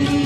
you.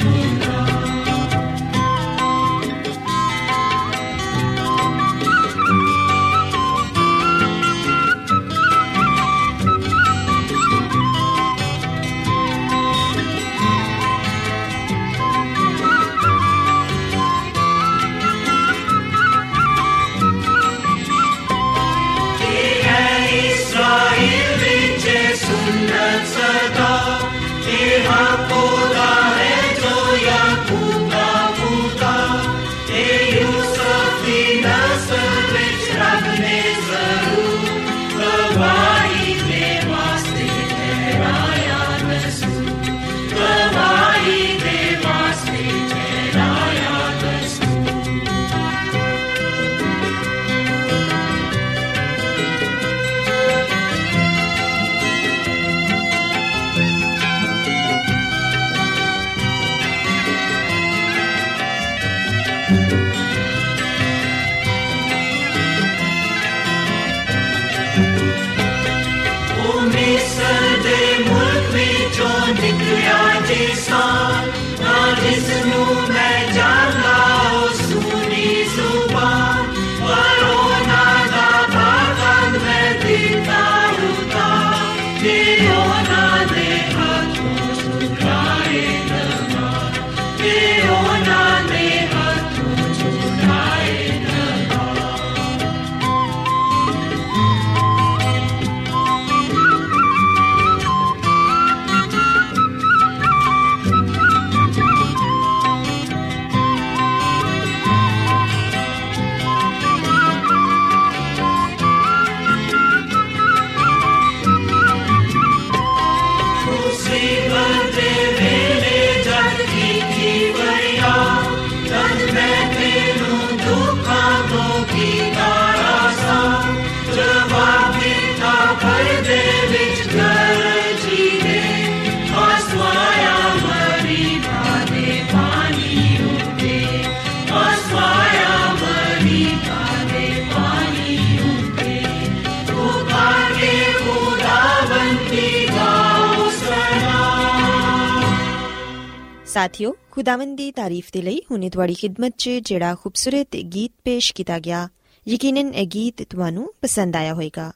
ਸਾਥਿਓ ਖੁਦਾਵੰਦ ਦੀ ਤਾਰੀਫ ਦੇ ਲਈ ਹੁਣੇ ਤੁਹਾਡੀ ਖidmat 'ਚ ਜਿਹੜਾ ਖੂਬਸੂਰਤ ਗੀਤ ਪੇਸ਼ ਕੀਤਾ ਗਿਆ ਯਕੀਨਨ ਇਹ ਗੀਤ ਤੁਹਾਨੂੰ ਪਸੰਦ ਆਇਆ ਹੋਵੇਗਾ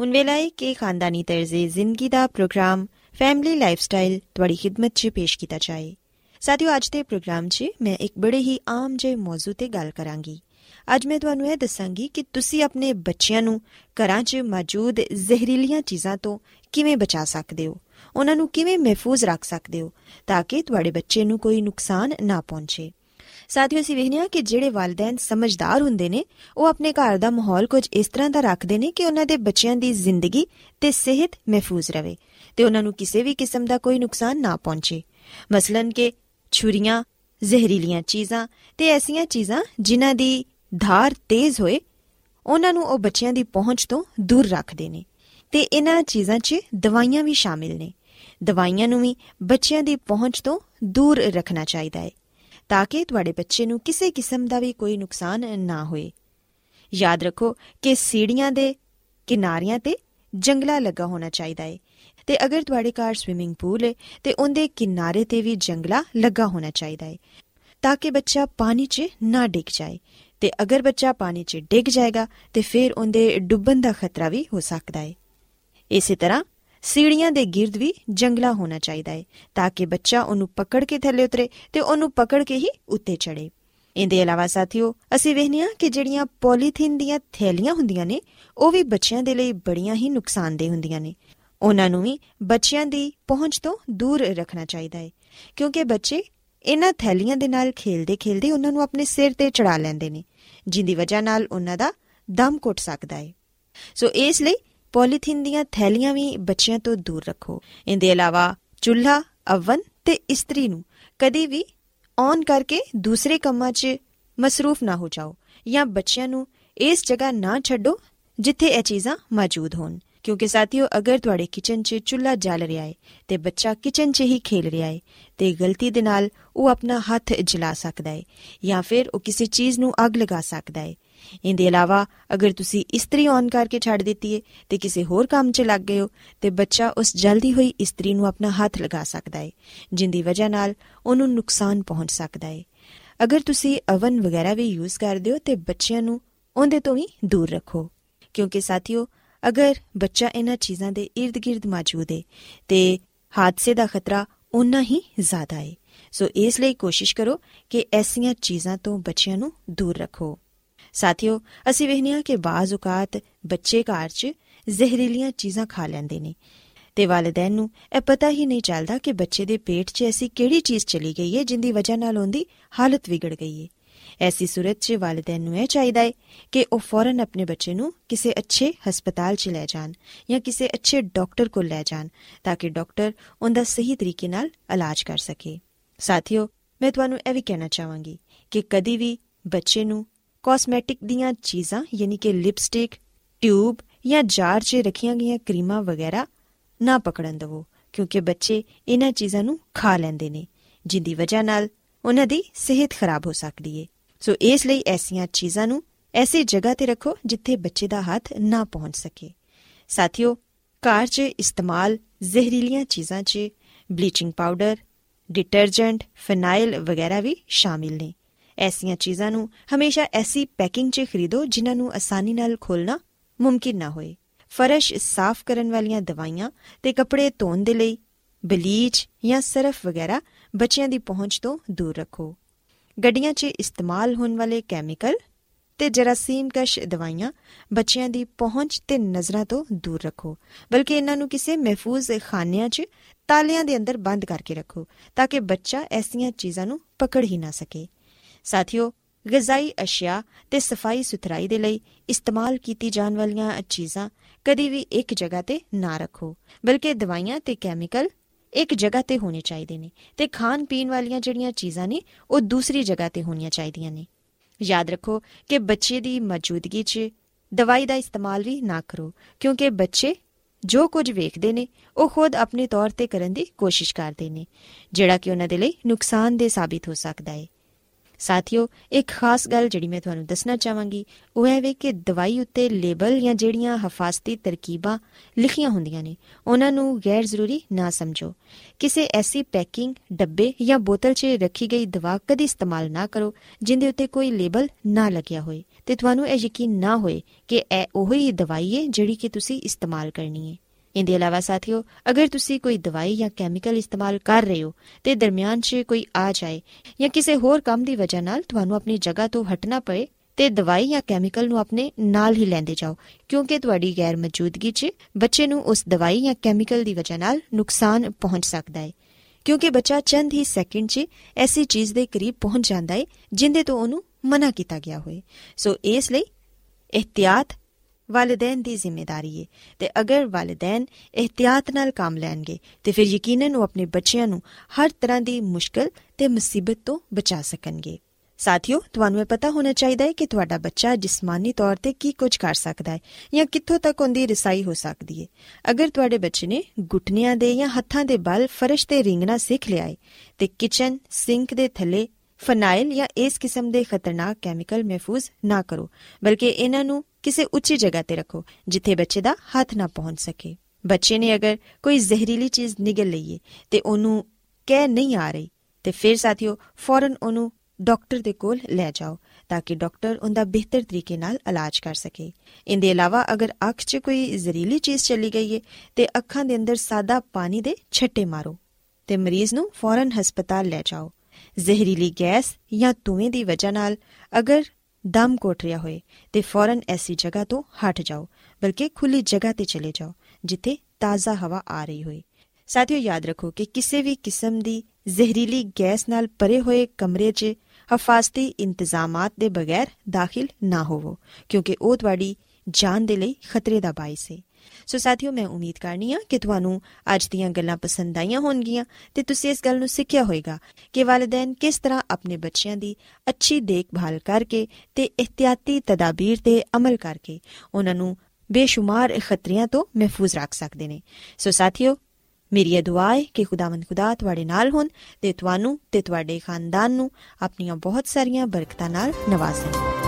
ਹੁਣ ਵੇਲਾ ਹੈ ਕਿ ਖਾਨਦਾਨੀ ਤਰਜ਼ੇ ਜ਼ਿੰਦਗੀ ਦਾ ਪ੍ਰੋਗਰਾਮ ਫੈਮਿਲੀ ਲਾਈਫਸਟਾਈਲ ਤੁਹਾਡੀ ਖidmat 'ਚ ਪੇਸ਼ ਕੀਤਾ ਜਾਏ ਸਾਥਿਓ ਅੱਜ ਦੇ ਪ੍ਰੋਗਰਾਮ 'ਚ ਮੈਂ ਇੱਕ ਬੜੇ ਹੀ ਆਮ ਜਿਹੇ ਮੌਜੂ ਤੇ ਗੱਲ ਕਰਾਂਗੀ ਅੱਜ ਮੈਂ ਤੁਹਾਨੂੰ ਇਹ ਦੱਸਾਂਗੀ ਕਿ ਤੁਸੀਂ ਆਪਣੇ ਬੱਚਿਆਂ ਨੂੰ ਘਰਾਂ 'ਚ ਮੌਜੂਦ ਜ਼ਹਿਰੀਲੀਆਂ ਚੀਜ਼ਾਂ ਤੋਂ ਕਿਵੇਂ ਬਚਾ ਸਕਦੇ ਹੋ ਉਹਨਾਂ ਨੂੰ ਕਿਵੇਂ ਮਹਿਫੂਜ਼ ਰੱਖ ਸਕਦੇ ਹੋ ਤਾਂ ਕਿ ਤੁਹਾਡੇ ਬੱਚੇ ਨੂੰ ਕੋਈ ਨੁਕਸਾਨ ਨਾ ਪਹੁੰਚੇ। ਸਾਥੀਓ, ਅਸੀਂ ਵੇਖਿਆ ਕਿ ਜਿਹੜੇ ਵਾਲਿਦੈਨ ਸਮਝਦਾਰ ਹੁੰਦੇ ਨੇ, ਉਹ ਆਪਣੇ ਘਰ ਦਾ ਮਾਹੌਲ ਕੁਝ ਇਸ ਤਰ੍ਹਾਂ ਦਾ ਰੱਖਦੇ ਨੇ ਕਿ ਉਹਨਾਂ ਦੇ ਬੱਚਿਆਂ ਦੀ ਜ਼ਿੰਦਗੀ ਤੇ ਸਿਹਤ ਮਹਿਫੂਜ਼ ਰਵੇ ਤੇ ਉਹਨਾਂ ਨੂੰ ਕਿਸੇ ਵੀ ਕਿਸਮ ਦਾ ਕੋਈ ਨੁਕਸਾਨ ਨਾ ਪਹੁੰਚੇ। ਮਸਲਨ ਕਿ ਛੁਰੀਆਂ, ਜ਼ਹਿਰੀਲੀਆਂ ਚੀਜ਼ਾਂ ਤੇ ਐਸੀਆਂ ਚੀਜ਼ਾਂ ਜਿਨ੍ਹਾਂ ਦੀ ਧਾਰ ਤੇਜ਼ ਹੋਏ, ਉਹਨਾਂ ਨੂੰ ਉਹ ਬੱਚਿਆਂ ਦੀ ਪਹੁੰਚ ਤੋਂ ਦੂਰ ਰੱਖਦੇ ਨੇ ਤੇ ਇਹਨਾਂ ਚੀਜ਼ਾਂ 'ਚ ਦਵਾਈਆਂ ਵੀ ਸ਼ਾਮਿਲ ਨੇ। ਦਵਾਈਆਂ ਨੂੰ ਵੀ ਬੱਚਿਆਂ ਦੀ ਪਹੁੰਚ ਤੋਂ ਦੂਰ ਰੱਖਣਾ ਚਾਹੀਦਾ ਹੈ, ਤਾਂ ਕਿ ਤੁਹਾਡੇ ਬੱਚੇ ਨੂੰ ਕਿਸੇ ਕਿਸਮ ਦਾ ਵੀ ਕੋਈ ਨੁਕਸਾਨ ਨਾ ਹੋਏ। ਯਾਦ ਰੱਖੋ ਕਿ ਸੀੜੀਆਂ ਦੇ ਕਿਨਾਰਿਆਂ ਤੇ ਜੰਗਲਾ ਲੱਗਾ ਹੋਣਾ ਚਾਹੀਦਾ ਹੈ, ਤੇ ਅਗਰ ਤੁਹਾਡੇ ਘਰ ਸਵਿਮਿੰਗ ਪੂਲ ਹੈ, ਤੇ ਉਹਦੇ ਕਿਨਾਰੇ ਤੇ ਵੀ ਜੰਗਲਾ ਲੱਗਾ ਹੋਣਾ ਚਾਹੀਦਾ ਹੈ, ਤਾਂ ਕਿ ਬੱਚਾ ਪਾਣੀ 'ਚ ਨਾ ਡਿੱਗ ਜਾਏ, ਤੇ ਅਗਰ ਬੱਚਾ ਪਾਣੀ 'ਚ ਡਿੱਗ ਜਾਏਗਾ, ਤੇ ਫਿਰ ਉਹਦੇ ਡੁੱਬਣ ਦਾ ਖਤਰਾ ਵੀ ਹੋ ਸਕਦਾ ਹੈ। ਇਸੇ ਤਰ੍ਹਾਂ ਸੀੜੀਆਂ ਦੇ ਗਿਰਦ ਵੀ ਜੰਗਲਾ ਹੋਣਾ ਚਾਹੀਦਾ ਹੈ ਤਾਂ ਕਿ ਬੱਚਾ ਉਹਨੂੰ ਪਕੜ ਕੇ ਥੱਲੇ ਉਤਰੇ ਤੇ ਉਹਨੂੰ ਪਕੜ ਕੇ ਹੀ ਉੱਤੇ ਚੜੇ। ਇਹਦੇ ਇਲਾਵਾ ਸਾਥੀਓ, ਅਸੀਂ ਵੇਖਨੀਆ ਕਿ ਜਿਹੜੀਆਂ ਪੋਲੀਥੀਨ ਦੀਆਂ ਥੈਲੀਆਂ ਹੁੰਦੀਆਂ ਨੇ, ਉਹ ਵੀ ਬੱਚਿਆਂ ਦੇ ਲਈ ਬੜੀਆਂ ਹੀ ਨੁਕਸਾਨਦੇ ਹੁੰਦੀਆਂ ਨੇ। ਉਹਨਾਂ ਨੂੰ ਵੀ ਬੱਚਿਆਂ ਦੀ ਪਹੁੰਚ ਤੋਂ ਦੂਰ ਰੱਖਣਾ ਚਾਹੀਦਾ ਹੈ ਕਿਉਂਕਿ ਬੱਚੇ ਇਹਨਾਂ ਥੈਲੀਆਂ ਦੇ ਨਾਲ ਖੇਲਦੇ ਖੇਲਦੇ ਉਹਨਾਂ ਨੂੰ ਆਪਣੇ ਸਿਰ ਤੇ ਚੜਾ ਲੈਂਦੇ ਨੇ, ਜਿੰਦੀ ਵਜ੍ਹਾ ਨਾਲ ਉਹਨਾਂ ਦਾ ਦਮ ਘੁੱਟ ਸਕਦਾ ਹੈ ਸੋ ਇਸ ਲਈ ਪੋਲੀਥੀਨ ਦੀਆਂ ਥੈਲੀਆਂ ਵੀ ਬੱਚਿਆਂ ਤੋਂ ਦੂਰ ਰੱਖੋ। ਇਹਦੇ ਇਲਾਵਾ ਚੁੱਲ੍ਹਾ, ਅਵਨ ਤੇ ਇਸਤਰੀ ਨੂੰ ਕਦੀ ਵੀ ਔਨ ਕਰਕੇ ਦੂਸਰੇ ਕੰਮਾਂ 'ਚ ਮਸਰੂਫ ਨਾ ਹੋ ਜਾਓ ਜਾਂ ਬੱਚਿਆਂ ਨੂੰ ਇਸ ਜਗ੍ਹਾ ਨਾ ਛੱਡੋ ਜਿੱਥੇ ਇਹ ਚੀਜ਼ਾਂ ਮੌਜੂਦ ਹੋਣ। ਕਿਉਂਕਿ ਸਾਥੀਓ, ਅਗਰ ਤੁਹਾਡੇ ਕਿਚਨ 'ਚ ਚੁੱਲ੍ਹਾ ਜਲ ਰਿਹਾ ਹੈ ਤੇ ਬੱਚਾ ਕਿਚਨ 'ਚ ਹੀ ਖੇਲ ਰਿਹਾ ਹੈ ਤੇ ਗਲਤੀ ਦੇ ਨਾਲ ਉਹ ਆਪਣਾ ਹੱਥ ਜਲਾ ਸਕਦਾ ਹੈ ਜਾਂ ਫਿਰ ਉਹ ਕਿਸੇ ਚੀਜ਼ ਨੂੰ ਅੱਗ ਲਗਾ ਸਕਦਾ ਹੈ ਇਹਦੇ ਇਲਾਵਾ, ਅਗਰ ਤੁਸੀਂ ਇਸਤਰੀ ਔਨ ਕਰਕੇ ਛੱਡ ਦਿੱਤੀ ਹੈ ਤੇ ਕਿਸੇ ਹੋਰ ਕੰਮ 'ਚ ਲੱਗ ਗਏ ਹੋ, ਤੇ ਬੱਚਾ ਉਸ ਜਲਦੀ ਹੋਈ ਇਸਤਰੀ ਨੂੰ ਆਪਣਾ ਹੱਥ ਲਗਾ ਸਕਦਾ ਹੈ ਜਿੰਦੀ ਵਜ੍ਹਾ ਨਾਲ ਉਹਨੂੰ ਨੁਕਸਾਨ ਪਹੁੰਚ ਸਕਦਾ ਹੈ ਅਗਰ ਤੁਸੀਂ ਅਵਨ ਵਗੈਰਾ ਵੀ ਯੂਜ਼ ਕਰਦੇ ਹੋ, ਤੇ ਬੱਚਿਆਂ ਨੂੰ ਉਹਦੇ ਤੋਂ ਵੀ ਦੂਰ ਰੱਖੋ। ਕਿਉਂਕਿ ਸਾਥੀਓ, ਅਗਰ ਬੱਚਾ ਇਹਨਾਂ ਚੀਜ਼ਾਂ ਦੇ ird-gird ਮੌਜੂਦ ਹੈ ਤੇ ਹਾਦਸੇ ਦਾ ਖਤਰਾ ਉਨਾ ਹੀ ਜ਼ਿਆਦਾ ਹੈ ਸੋ ਇਸ ਲਈ ਕੋਸ਼ਿਸ਼ ਕਰੋ ਕਿ ਐਸੀਆਂ ਚੀਜ਼ਾਂ ਤੋਂ ਬੱਚਿਆਂ ਨੂੰ ਦੂਰ ਰੱਖੋ। ਸਾਥੀਓ, ਅਸੀਂ ਵੇਖਿਆ ਕਿ ਬਾਜ਼ ਔਕਾਤ ਬੱਚੇ ਘਰ 'ਚ ਜ਼ਹਿਰੀਲੀਆਂ ਚੀਜ਼ਾਂ ਖਾ ਲੈਂਦੇ ਨੇ। ਤੇ ਵਾਲਿਦੈਨ ਨੂੰ ਇਹ ਪਤਾ ਹੀ ਨਹੀਂ ਚੱਲਦਾ ਕਿ ਬੱਚੇ ਦੇ ਪੇਟ 'ਚ ਐਸੀ ਕਿਹੜੀ ਚੀਜ਼ ਚਲੀ ਗਈ ਹੈ ਜਿੰਦੀ ਵਜ੍ਹਾ ਨਾਲ ਉਹਦੀ ਹਾਲਤ ਵਿਗੜ ਗਈ ਹੈ। ਐਸੀ ਸੂਰਤ 'ਚ ਵਾਲਿਦੈਨ ਨੂੰ ਇਹ ਚਾਹੀਦਾ ਹੈ ਕਿ ਉਹ ਫੌਰਨ ਆਪਣੇ ਬੱਚੇ ਨੂੰ ਕਿਸੇ ਅੱਛੇ ਹਸਪਤਾਲ 'ਚ ਲੈ ਜਾਣ ਜਾਂ ਕਿਸੇ ਅੱਛੇ ਡਾਕਟਰ ਕੋਲ ਲੈ ਜਾਣ ਤਾਂ ਕਿ ਡਾਕਟਰ ਉਹਦਾ ਸਹੀ ਤਰੀਕੇ ਨਾਲ ਇਲਾਜ ਕਰ ਸਕੇ। ਸਾਥੀਓ, ਮੈਂ ਤੁਹਾਨੂੰ ਇਹ ਵੀ ਕਹਿਣਾ ਚਾਹਾਂਗੀ ਕਿ ਕਦੀ ਵੀ ਬੱਚੇ ਨੂੰ ਕਾਸਮੈਟਿਕ ਦੀਆਂ ਚੀਜ਼ਾਂ, ਯਾਨੀ ਕਿ ਲਿਪਸਟਿਕ ਟਿਊਬ ਜਾਂ ਜਾਰ 'ਚ ਰੱਖੀਆਂ ਗਈਆਂ ਕਰੀਮਾਂ ਵਗੈਰਾ ਨਾ ਪਕੜਨ ਦਿਵੋ, ਕਿਉਂਕਿ ਬੱਚੇ ਇਹਨਾਂ ਚੀਜ਼ਾਂ ਨੂੰ ਖਾ ਲੈਂਦੇ ਨੇ, ਜਿੰਦੀ ਵਜ੍ਹਾ ਨਾਲ ਉਹਨਾਂ ਦੀ ਸਿਹਤ ਖਰਾਬ ਹੋ ਸਕਦੀ ਏ। ਸੋ ਇਸ ਲਈ ਐਸੀਆਂ ਚੀਜ਼ਾਂ ਨੂੰ ਐਸੀ ਜਗ੍ਹਾ ਤੇ ਰੱਖੋ ਜਿੱਥੇ ਬੱਚੇ ਦਾ ਹੱਥ ਨਾ ਪਹੁੰਚ ਸਕੇ। ਸਾਥੀਓ, ਘਰ 'ਚ ਇਸਤੇਮਾਲ ਜ਼ਹਿਰੀਲੀਆਂ ਚੀਜ਼ਾਂ 'ਚ ਬਲੀਚਿੰਗ ਪਾਊਡਰ ਡਿਟਰਜੈਂਟ ਫਿਨਾਈਲ ਵਗੈਰਾ ਵੀ ਸ਼ਾਮਿਲ ਨੇ। ਐਸੀਆਂ ਚੀਜ਼ਾਂ ਨੂੰ ਹਮੇਸ਼ਾ ਐਸੀ ਪੈਕਿੰਗ 'ਚ ਖਰੀਦੋ ਜਿਨ੍ਹਾਂ ਨੂੰ ਆਸਾਨੀ ਨਾਲ ਖੋਲਣਾ ਮੁਮਕਿਨ ਨਾ ਹੋਏ। ਫਰਸ਼ ਸਾਫ਼ ਕਰਨ ਵਾਲੀਆਂ ਦਵਾਈਆਂ ਤੇ ਕੱਪੜੇ ਧੋਣ ਦੇ ਲਈ ਬਲੀਚ ਜਾਂ ਸਰਫ ਵਗੈਰਾ ਬੱਚਿਆਂ ਦੀ ਪਹੁੰਚ ਤੋਂ ਦੂਰ ਰੱਖੋ। ਗੱਡੀਆਂ 'ਚ ਇਸਤੇਮਾਲ ਹੋਣ ਵਾਲੇ ਕੈਮੀਕਲ ਤੇ ਜਰਾਸੀਮ ਕਸ਼ ਦਵਾਈਆਂ ਬੱਚਿਆਂ ਦੀ ਪਹੁੰਚ ਤੇ ਨਜ਼ਰਾਂ ਤੋਂ ਦੂਰ ਰੱਖੋ, ਬਲਕਿ ਇਹਨਾਂ ਨੂੰ ਕਿਸੇ ਮਹਿਫੂਜ਼ ਖਾਨਿਆਂ 'ਚ ਤਾਲਿਆਂ ਦੇ ਅੰਦਰ ਬੰਦ ਕਰਕੇ ਰੱਖੋ, ਤਾਂ ਕਿ ਬੱਚਾ ਐਸੀਆਂ ਚੀਜ਼ਾਂ ਨੂੰ ਪਕੜ ਹੀ ਨਾ ਸਕੇ। ਸਾਥੀਓ, ਗਜ਼ਾਈ ਅਸ਼ਿਆ ਤੇ ਸਫ਼ਾਈ ਸੁਥਰਾਈ ਦੇ ਲਈ ਇਸਤੇਮਾਲ ਕੀਤੀ ਜਾਣ ਵਾਲੀਆਂ ਚੀਜ਼ਾਂ ਕਦੀ ਵੀ ਇੱਕ ਜਗ੍ਹਾ ਤੇ ਨਾ ਰੱਖੋ, ਬਲਕਿ ਦਵਾਈਆਂ ਤੇ ਕੈਮੀਕਲ ਇੱਕ ਜਗ੍ਹਾ ਤੇ ਹੋਣੇ ਚਾਹੀਦੇ ਨੇ ਤੇ ਖਾਣ ਪੀਣ ਵਾਲੀਆਂ ਜਿਹੜੀਆਂ ਚੀਜ਼ਾਂ ਨੇ, ਉਹ ਦੂਸਰੀ ਜਗ੍ਹਾ ਤੇ ਹੋਣੀਆਂ ਚਾਹੀਦੀਆਂ ਨੇ। ਯਾਦ ਰੱਖੋ ਕਿ ਬੱਚੇ ਦੀ ਮੌਜੂਦਗੀ 'ਚ ਦਵਾਈ ਦਾ ਇਸਤੇਮਾਲ ਵੀ ਨਾ ਕਰੋ, ਕਿਉਂਕਿ ਬੱਚੇ ਜੋ ਕੁਝ ਵੇਖਦੇ ਨੇ, ਉਹ ਖੁਦ ਆਪਣੇ ਤੌਰ ਤੇ ਕਰਨ ਦੀ ਕੋਸ਼ਿਸ਼ ਕਰਦੇ ਨੇ, ਜਿਹੜਾ ਕਿ ਉਹਨਾਂ ਦੇ ਲਈ ਨੁਕਸਾਨਦੇ ਸਾਬਿਤ ਹੋ ਸਕਦਾ ਹੈ ਸਾਥੀਓ, ਇੱਕ ਖਾਸ ਗੱਲ ਜਿਹੜੀ ਮੈਂ ਤੁਹਾਨੂੰ ਦੱਸਣਾ ਚਾਹਾਂਗੀ, ਉਹ ਹੈ ਵੇ ਕਿ ਦਵਾਈ ਉੱਤੇ ਲੇਬਲ ਜਾਂ ਜਿਹੜੀਆਂ ਹਫਾਜ਼ਤੀ ਤਰਕੀਬਾਂ ਲਿਖੀਆਂ ਹੁੰਦੀਆਂ ਨੇ, ਉਹਨਾਂ ਨੂੰ ਗੈਰ ਜ਼ਰੂਰੀ ਨਾ ਸਮਝੋ। ਕਿਸੇ ਐਸੀ ਪੈਕਿੰਗ, ਡੱਬੇ ਜਾਂ ਬੋਤਲ 'ਚ ਰੱਖੀ ਗਈ ਦਵਾ ਕਦੀ ਇਸਤੇਮਾਲ ਨਾ ਕਰੋ, ਜਿੰਦੇ ਉੱਤੇ ਕੋਈ ਲੇਬਲ ਨਾ ਲੱਗਿਆ ਹੋਵੇ ਤੇ ਤੁਹਾਨੂੰ ਇਹ ਯਕੀਨ ਨਾ ਹੋਏ ਕਿ ਇਹ ਉਹੀ ਦਵਾਈ ਹੈ ਜਿਹੜੀ ਕਿ ਤੁਸੀਂ ਇਸਤੇਮਾਲ ਕਰਨੀ ਹੈ ਇਹਦੇ ਇਲਾਵਾ ਸਾਥੀਓ, ਅਗਰ ਤੁਸੀਂ ਕੋਈ ਦਵਾਈ ਜਾਂ ਕੈਮੀਕਲ ਇਸਤੇਮਾਲ ਕਰ ਰਹੇ ਹੋ ਤੇ ਦਰਮਿਆਨ 'ਚ ਕੋਈ ਆ ਜਾਏ ਜਾਂ ਕਿਸੇ ਹੋਰ ਕੰਮ ਦੀ ਵਜ੍ਹਾ ਨਾਲ ਤੁਹਾਨੂੰ ਆਪਣੀ ਜਗ੍ਹਾ ਤੋਂ ਹਟਣਾ ਪਏ, ਤੇ ਦਵਾਈ ਜਾਂ ਕੈਮੀਕਲ ਨੂੰ ਆਪਣੇ ਨਾਲ ਹੀ ਲੈਂਦੇ ਜਾਓ, ਕਿਉਂਕਿ ਤੁਹਾਡੀ ਗੈਰ ਮੌਜੂਦਗੀ 'ਚ ਬੱਚੇ ਨੂੰ ਉਸ ਦਵਾਈ ਜਾਂ ਕੈਮੀਕਲ ਦੀ ਵਜ੍ਹਾ ਨਾਲ ਨੁਕਸਾਨ ਪਹੁੰਚ ਸਕਦਾ ਹੈ ਕਿਉਂਕਿ ਬੱਚਾ ਚੰਦ ਹੀ ਸੈਕਿੰਡ 'ਚ ਐਸੀ ਚੀਜ਼ ਦੇ ਕਰੀਬ ਪਹੁੰਚ ਜਾਂਦਾ ਹੈ ਜਿੰਦੇ ਤੋਂ ਉਹਨੂੰ ਮਨਾ ਕੀਤਾ ਗਿਆ ਹੋਵੇ ਸੋ ਇਸ ਲਈ, ਇhtiyat ਵਾਲਿਦੈਨ ਦੀ ਜ਼ਿੰਮੇਵਾਰੀ ਹੈ ਤੇ ਅਗਰ ਵਾਲਿਦੈਨ ਇhtiyat ਨਾਲ ਕੰਮ ਲੈਣਗੇ, ਤੇ ਫਿਰ ਯਕੀਨਨ ਉਹ ਆਪਣੇ ਬੱਚਿਆਂ ਨੂੰ ਹਰ ਤਰ੍ਹਾਂ ਦੀ ਮੁਸ਼ਕਲ ਤੇ ਮੁਸੀਬਤ ਤੋਂ ਬਚਾ ਸਕਣਗੇ। ਸਾਥੀਓ, ਤੁਹਾਨੂੰ ਇਹ ਪਤਾ ਹੋਣਾ ਚਾਹੀਦਾ ਹੈ ਕਿ ਤੁਹਾਡਾ ਬੱਚਾ ਜਿਸਮਾਨੀ ਤੌਰ ਤੇ ਕੀ ਕੁਝ ਕਰ ਸਕਦਾ ਹੈ ਜਾਂ ਕਿੱਥੋਂ ਤੱਕ ਉਹਦੀ ਰਸਾਈ ਹੋ ਸਕਦੀ ਹੈ ਅਗਰ ਤੁਹਾਡੇ ਬੱਚੇ ਨੇ ਗੁੱਟਨਿਆਂ ਦੇ ਜਾਂ ਹੱਥਾਂ ਦੇ ਬਲ ਫਰਸ਼ ਤੇ ਰਿੰਗਣਾ ਸਿੱਖ ਲਿਆ ਹੈ ਤੇ ਕਿਚਨ, ਸਿੰਕ ਦੇ ਥੱਲੇ ਫਨਾਈਲ ਜਾਂ ਇਸ ਕਿਸਮ ਦੇ ਖਤਰਨਾਕ ਕੈਮੀਕਲ ਮਹਿਫੂਜ਼ ਨਾ ਕਰੋ, ਬਲਕਿ ਇਹਨਾਂ ਨੂੰ ਕਿਸੇ ਉੱਚੀ ਜਗ੍ਹਾ ਤੇ ਰੱਖੋ ਜਿੱਥੇ ਬੱਚੇ ਦਾ ਹੱਥ ਨਾ ਪਹੁੰਚ ਸਕੇ ਬੱਚੇ ਨੇ ਅਗਰ ਕੋਈ ਜ਼ਹਿਰੀਲੀ ਚੀਜ਼ ਨਿਗਲ ਲਈਏ ਤੇ ਉਹਨੂੰ ਕਹਿ ਨਹੀਂ ਆ ਰਹੀ ਤੇ ਫਿਰ ਸਾਥੀਓ ਫੌਰਨ ਉਹਨੂੰ ਡਾਕਟਰ ਦੇ ਕੋਲ ਲੈ ਜਾਓ ਤਾਂ ਕਿ ਡਾਕਟਰ ਉਹਦਾ ਬਿਹਤਰ ਤਰੀਕੇ ਨਾਲ ਇਲਾਜ ਕਰ ਸਕੇ ਇਹਦੇ ਇਲਾਵਾ ਅਗਰ ਅੱਖ 'ਚ ਕੋਈ ਜ਼ਹਿਰੀਲੀ ਚੀਜ਼ ਚਲੀ ਗਈ ਹੈ ਤੇ ਅੱਖਾਂ ਦੇ ਅੰਦਰ ਸਾਦਾ ਪਾਣੀ ਦੇ ਛੱਟੇ ਮਾਰੋ ਤੇ ਮਰੀਜ਼ ਨੂੰ ਫੌਰਨ ਹਸਪਤਾਲ ਲੈ ਜਾਓ ਜ਼ਹਿਰੀਲੀ ਗੈਸ ਜਾਂ ਧੂਏ ਦੀ ਵਜ੍ਹਾ ਨਾਲ ਅਗਰ ਦਮ ਘੁੱਟ ਰਿਹਾ ਹੋਏ ਤੇ ਫੌਰਨ ਐਸੀ ਜਗ੍ਹਾ ਤੋਂ ਹਟ ਜਾਓ, ਬਲਕਿ ਖੁੱਲੀ ਜਗ੍ਹਾ ਤੇ ਚਲੇ ਜਾਓ, ਜਿੱਥੇ ਤਾਜ਼ਾ ਹਵਾ ਆ ਰਹੀ ਹੋਏ। ਸਾਥੀਓ, ਯਾਦ ਰੱਖੋ ਕਿ ਕਿਸੇ ਵੀ ਕਿਸਮ ਦੀ ਜ਼ਹਿਰੀਲੀ ਗੈਸ ਨਾਲ ਭਰੇ ਹੋਏ ਕਮਰੇ 'ਚ ਹਫਾਜ਼ਤੀ ਇੰਤਜ਼ਾਮਾਤ ਦੇ ਬਗੈਰ ਦਾਖਲ ਨਾ ਹੋਵੋ, ਕਿਉਂਕਿ ਉਹ ਤੁਹਾਡੀ ਜਾਨ ਦੇ ਲਈ ਖਤਰੇ ਦਾ ਬਾਇਸ ਹੈ ਸੋ ਸਾਥੀਓ, ਮੈਂ ਉਮੀਦ ਕਰਨੀ ਆ ਕਿ ਤੁਹਾਨੂੰ ਅੱਜ ਦੀਆਂ ਗੱਲਾਂ ਪਸੰਦ ਆਈਆਂ ਹੋਣਗੀਆਂ ਤੇ ਤੁਸੀਂ ਇਸ ਗੱਲ ਨੂੰ ਸਿੱਖਿਆ ਹੋਵੇਗਾ ਕਿ ਵਾਲਿਦੈਨ ਕਿਸ ਤਰ੍ਹਾਂ ਆਪਣੇ ਬੱਚਿਆਂ ਦੀ ਅੱਛੀ ਦੇਖਭਾਲ ਕਰਕੇ ਤੇ ਇhtiyati ਤਦਾਬੀਰ ਤੇ ਅਮਲ ਕਰਕੇ ਉਹਨਾਂ ਨੂੰ ਬੇਸ਼ੁਮਾਰ ਖਤਰਿਆਂ ਤੋਂ ਮਹਿਫੂਜ਼ ਰੱਖ ਸਕਦੇ ਨੇ। ਸੋ ਸਾਥੀਓ, ਮੇਰੀ ਇਹ ਦੁਆ ਹੈ ਕਿ ਖੁਦਾਵੰਦ ਖੁਦਾ ਤੁਹਾਡੇ ਨਾਲ ਹੋਣ ਤੇ ਤੁਹਾਨੂੰ ਤੇ ਤੁਹਾਡੇ ਖਾਨਦਾਨ ਨੂੰ ਆਪਣੀਆਂ ਬਹੁਤ ਸਾਰੀਆਂ ਬਰਕਤਾਂ ਨਾਲ ਨਵਾਜ਼ੇ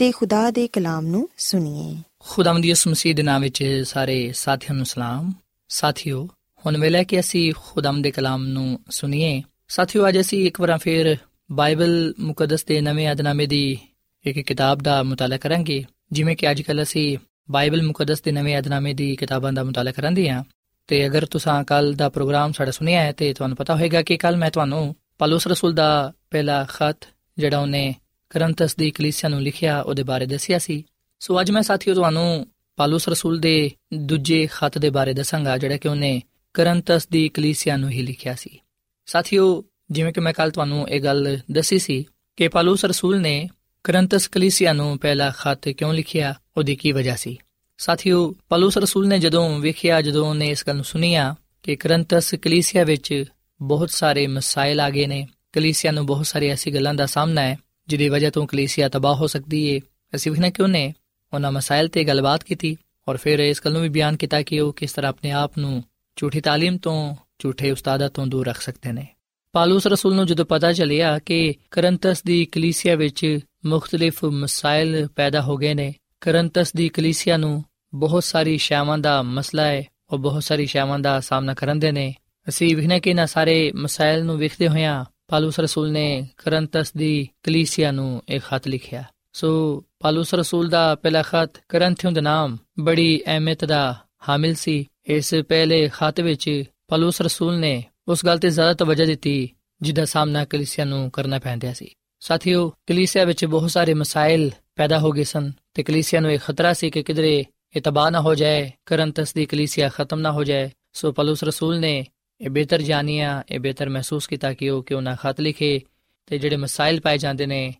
ਤੇ ਖੁਦਾ ਦੇ ਕਲਾਮ ਨੂੰ ਸੁਣੀਏ। ਖੁਦਾਵੰਦ ਯਿਸੂ ਮਸੀਹ ਦੇ ਨਾਮ ਵਿੱਚ ਸਾਰੇ ਸਾਥੀਆਂ ਨੂੰ ਸਲਾਮ। ਸਾਥਿਓ, ਹੁਣ ਵੇਲੇ ਕਿ ਅਸੀਂ ਖੁਦਾਵੰਦ ਦੇ ਕਲਾਮ ਨੂੰ ਸੁਣੀਏ, ਸਾਥਿਓ, ਅੱਜ ਅਸੀਂ ਇੱਕ ਵਾਰ ਫੇਰ ਬਾਈਬਲ ਮੁਕੱਦਸ ਦੇ ਨਵੇਂ ਅਧਨਾਮੇ ਦੀ ਇੱਕ ਕਿਤਾਬ ਦਾ ਮਤਾਲਾ ਕਰਾਂਗੇ। ਜਿਵੇਂ ਕਿ ਅੱਜ ਕੱਲ ਅਸੀਂ ਬਾਈਬਲ ਮੁਕੱਦਸ ਦੇ ਨਵੇਂ ਅਧਨਾਮੇ ਦੀ ਕਿਤਾਬਾਂ ਦਾ ਮਤਾਲਾ ਕਰਾਂਦੇ ਹਾਂ। ਤੇ ਅਗਰ ਤੁਸੀਂ ਕੱਲ ਦਾ ਪ੍ਰੋਗਰਾਮ ਸਾਡਾ ਸੁਣਿਆ ਹੈ ਤੇ ਤੁਹਾਨੂੰ ਪਤਾ ਹੋਵੇਗਾ ਕਿ ਕੱਲ ਮੈਂ ਤੁਹਾਨੂੰ ਪਲੂਸ ਰਸੂਲ ਦਾ ਪਹਿਲਾ ਖਤ, ਜਿਹੜਾ ਉਹਨੇ ਕਰੰਤਸ ਦੀ ਕਲੀਸਿਆ ਨੂੰ ਲਿਖਿਆ, ਉਹਦੇ ਬਾਰੇ ਦੱਸਿਆ ਸੀ। ਸੋ ਅੱਜ ਮੈਂ ਸਾਥੀਓ ਤੁਹਾਨੂੰ ਪਲੂਸ ਰਸੂਲ ਦੇ ਦੂਜੇ ਖਤ ਦੇ ਬਾਰੇ ਦੱਸਾਂਗਾ, ਜਿਹੜਾ ਕਿ ਉਹਨੇ ਕਰੰਤਸ ਦੀ ਕਲੀਸਿਆ ਨੂੰ ਹੀ ਲਿਖਿਆ ਸੀ। ਸਾਥੀਓ, ਜਿਵੇਂ ਕਿ ਮੈਂ ਕੱਲ ਤੁਹਾਨੂੰ ਇਹ ਗੱਲ ਦੱਸੀ ਸੀ ਕਿ ਪਲੂਸ ਰਸੂਲ ਨੇ ਕਰੰਤਸ ਕਲੀਸਿਆ ਨੂੰ ਪਹਿਲਾ ਖਤ ਕਿਉਂ ਲਿਖਿਆ, ਉਹਦੀ ਕੀ ਵਜ੍ਹਾ ਸੀ? ਸਾਥੀਓ, ਪਲੂਸ ਰਸੂਲ ਨੇ ਜਦੋਂ ਵੇਖਿਆ, ਜਦੋਂ ਉਹਨੇ ਇਸ ਗੱਲ ਨੂੰ ਸੁਨਿਆ ਕਿ ਕਰੰਤਸ ਕਲੀਸਿਆ ਵਿੱਚ ਬਹੁਤ ਸਾਰੇ ਮਸਾਇਲ ਆ ਗਏ ਨੇ, ਕਲੀਸਿਆ ਨੂੰ ਬਹੁਤ ਸਾਰੀ ਐਸੀ ਗੱਲਾਂ ਦਾ ਸਾਹਮਣਾ ਹੈ ਜਿਹਦੀ ਵਜ੍ਹਾ ਤੋਂ ਕਲੀਸਿਆ ਤਬਾਹ ਹੋ ਸਕਦੀ ਏ ਅਸੀਂ ਵੇਖਣਾ ਕਿ ਉਹਨੇ ਉਹਨਾਂ ਮਸਾਇਲ ਤੇ ਗੱਲਬਾਤ ਕੀਤੀ ਔਰ ਫਿਰ ਇਸ ਗੱਲ ਨੂੰ ਵੀ ਬਿਆਨ ਕੀਤਾ ਕਿ ਉਹ ਕਿਸ ਤਰ੍ਹਾਂ ਆਪਣੇ ਆਪ ਨੂੰ ਝੂਠੀ تعلیم ਤੋਂ ਝੂਠੇ ਉਸਤਾਦਾਂ ਤੋਂ ਦੂਰ ਰੱਖ ਸਕਦੇ ਨੇ ਪਾਲੂਸ ਰਸੂਲ ਨੂੰ ਜਦੋਂ ਪਤਾ ਚੱਲਿਆ ਕਿ ਕਰੰਤਸ ਦੀ ਕਲੀਸਿਆ ਵਿੱਚ ਮੁxtਲਿਫ ਮਸਾਇਲ ਪੈਦਾ ਹੋ ਗਏ ਨੇ ਕਰੰਤਸ ਦੀ ਕਲੀਸਿਆ ਨੂੰ ਬਹੁਤ ਸਾਰੀ ਸ਼ਾਵਾਂ ਦਾ ਮਸਲਾ ਹੈ ਉਹ ਬਹੁਤ ਸਾਰੀ ਸ਼ਾਵਾਂ ਦਾ ਸਾਹਮਣਾ ਕਰਨ ਦੇ ਨੇ ਅਸੀਂ ਵਿਖਨੇ ਕਿ ਨਾ ਸਾਰੇ ਮਸਾਇਲ ਨੂੰ ਵੇਖਦੇ ਹੋਇਆਂ ਪਾਲੂਸ ਰਸੂਲ ਨੇ ਕਰੰਥਸ ਦੀ ਕਲੀਸਿਆ ਨੂੰ ਇੱਕ ਖਤ ਲਿਖਿਆ। ਸੋ ਪਾਲੂਸ ਰਸੂਲ ਦਾ ਪਹਿਲਾ ਖਤ ਕਰੰਥਿयों ਦੇ ਨਾਮ ਬੜੀ ਅਹਿਮੀਅਤ ਦਾ ਹਾਮਿਲ ਸੀ। ਇਸ ਪਹਿਲੇ ਖਤ ਵਿੱਚ ਪਾਲੂਸ ਰਸੂਲ ਨੇ ਉਸ ਗੱਲ ਤੇ ਜ਼ਿਆਦਾ ਤਵੱਜਾ ਦਿੱਤੀ ਜਿਹਦਾ ਸਾਹਮਣਾ ਕਲੀਸਿਆ ਨੂੰ ਕਰਨਾ ਪੈਂਦਾ ਸੀ। ਸਾਥੀਓ ਕਲੀਸਿਆ ਵਿੱਚ ਬਹੁਤ ਸਾਰੇ ਮਸਾਇਲ ਪੈਦਾ ਹੋ ਗਏ ਸਨ ਤੇ ਕਲੀਸਿਆ ਨੂੰ ਇੱਕ ਖਤਰਾ ਸੀ ਕਿ ਕਿਧਰੇ ਇਹ ਤਬਾਹ ਨਾ ਹੋ ਜਾਏ ਕਰੰਤਸ ਦੀ ਕਲੀਸਿਆ ਖਤਮ ਨਾ ਹੋ ਜਾਏ। ਸੋ ਪਲੂਸ ਰਸੂਲ ਨੇ ਇਹ ਬਿਹਤਰ ਜਾਣਿਆ ਇਹ ਬਿਹਤਰ ਮਹਿਸੂਸ ਕੀਤਾ ਕਿ ਉਹ ਕਿ ਉਹਨਾਂ ਖਤ ਲਿਖੇ ਤੇ ਜਿਹੜੇ ਮਸਾਇਲ ਪਾਏ ਜਾਂਦੇ ਨੇ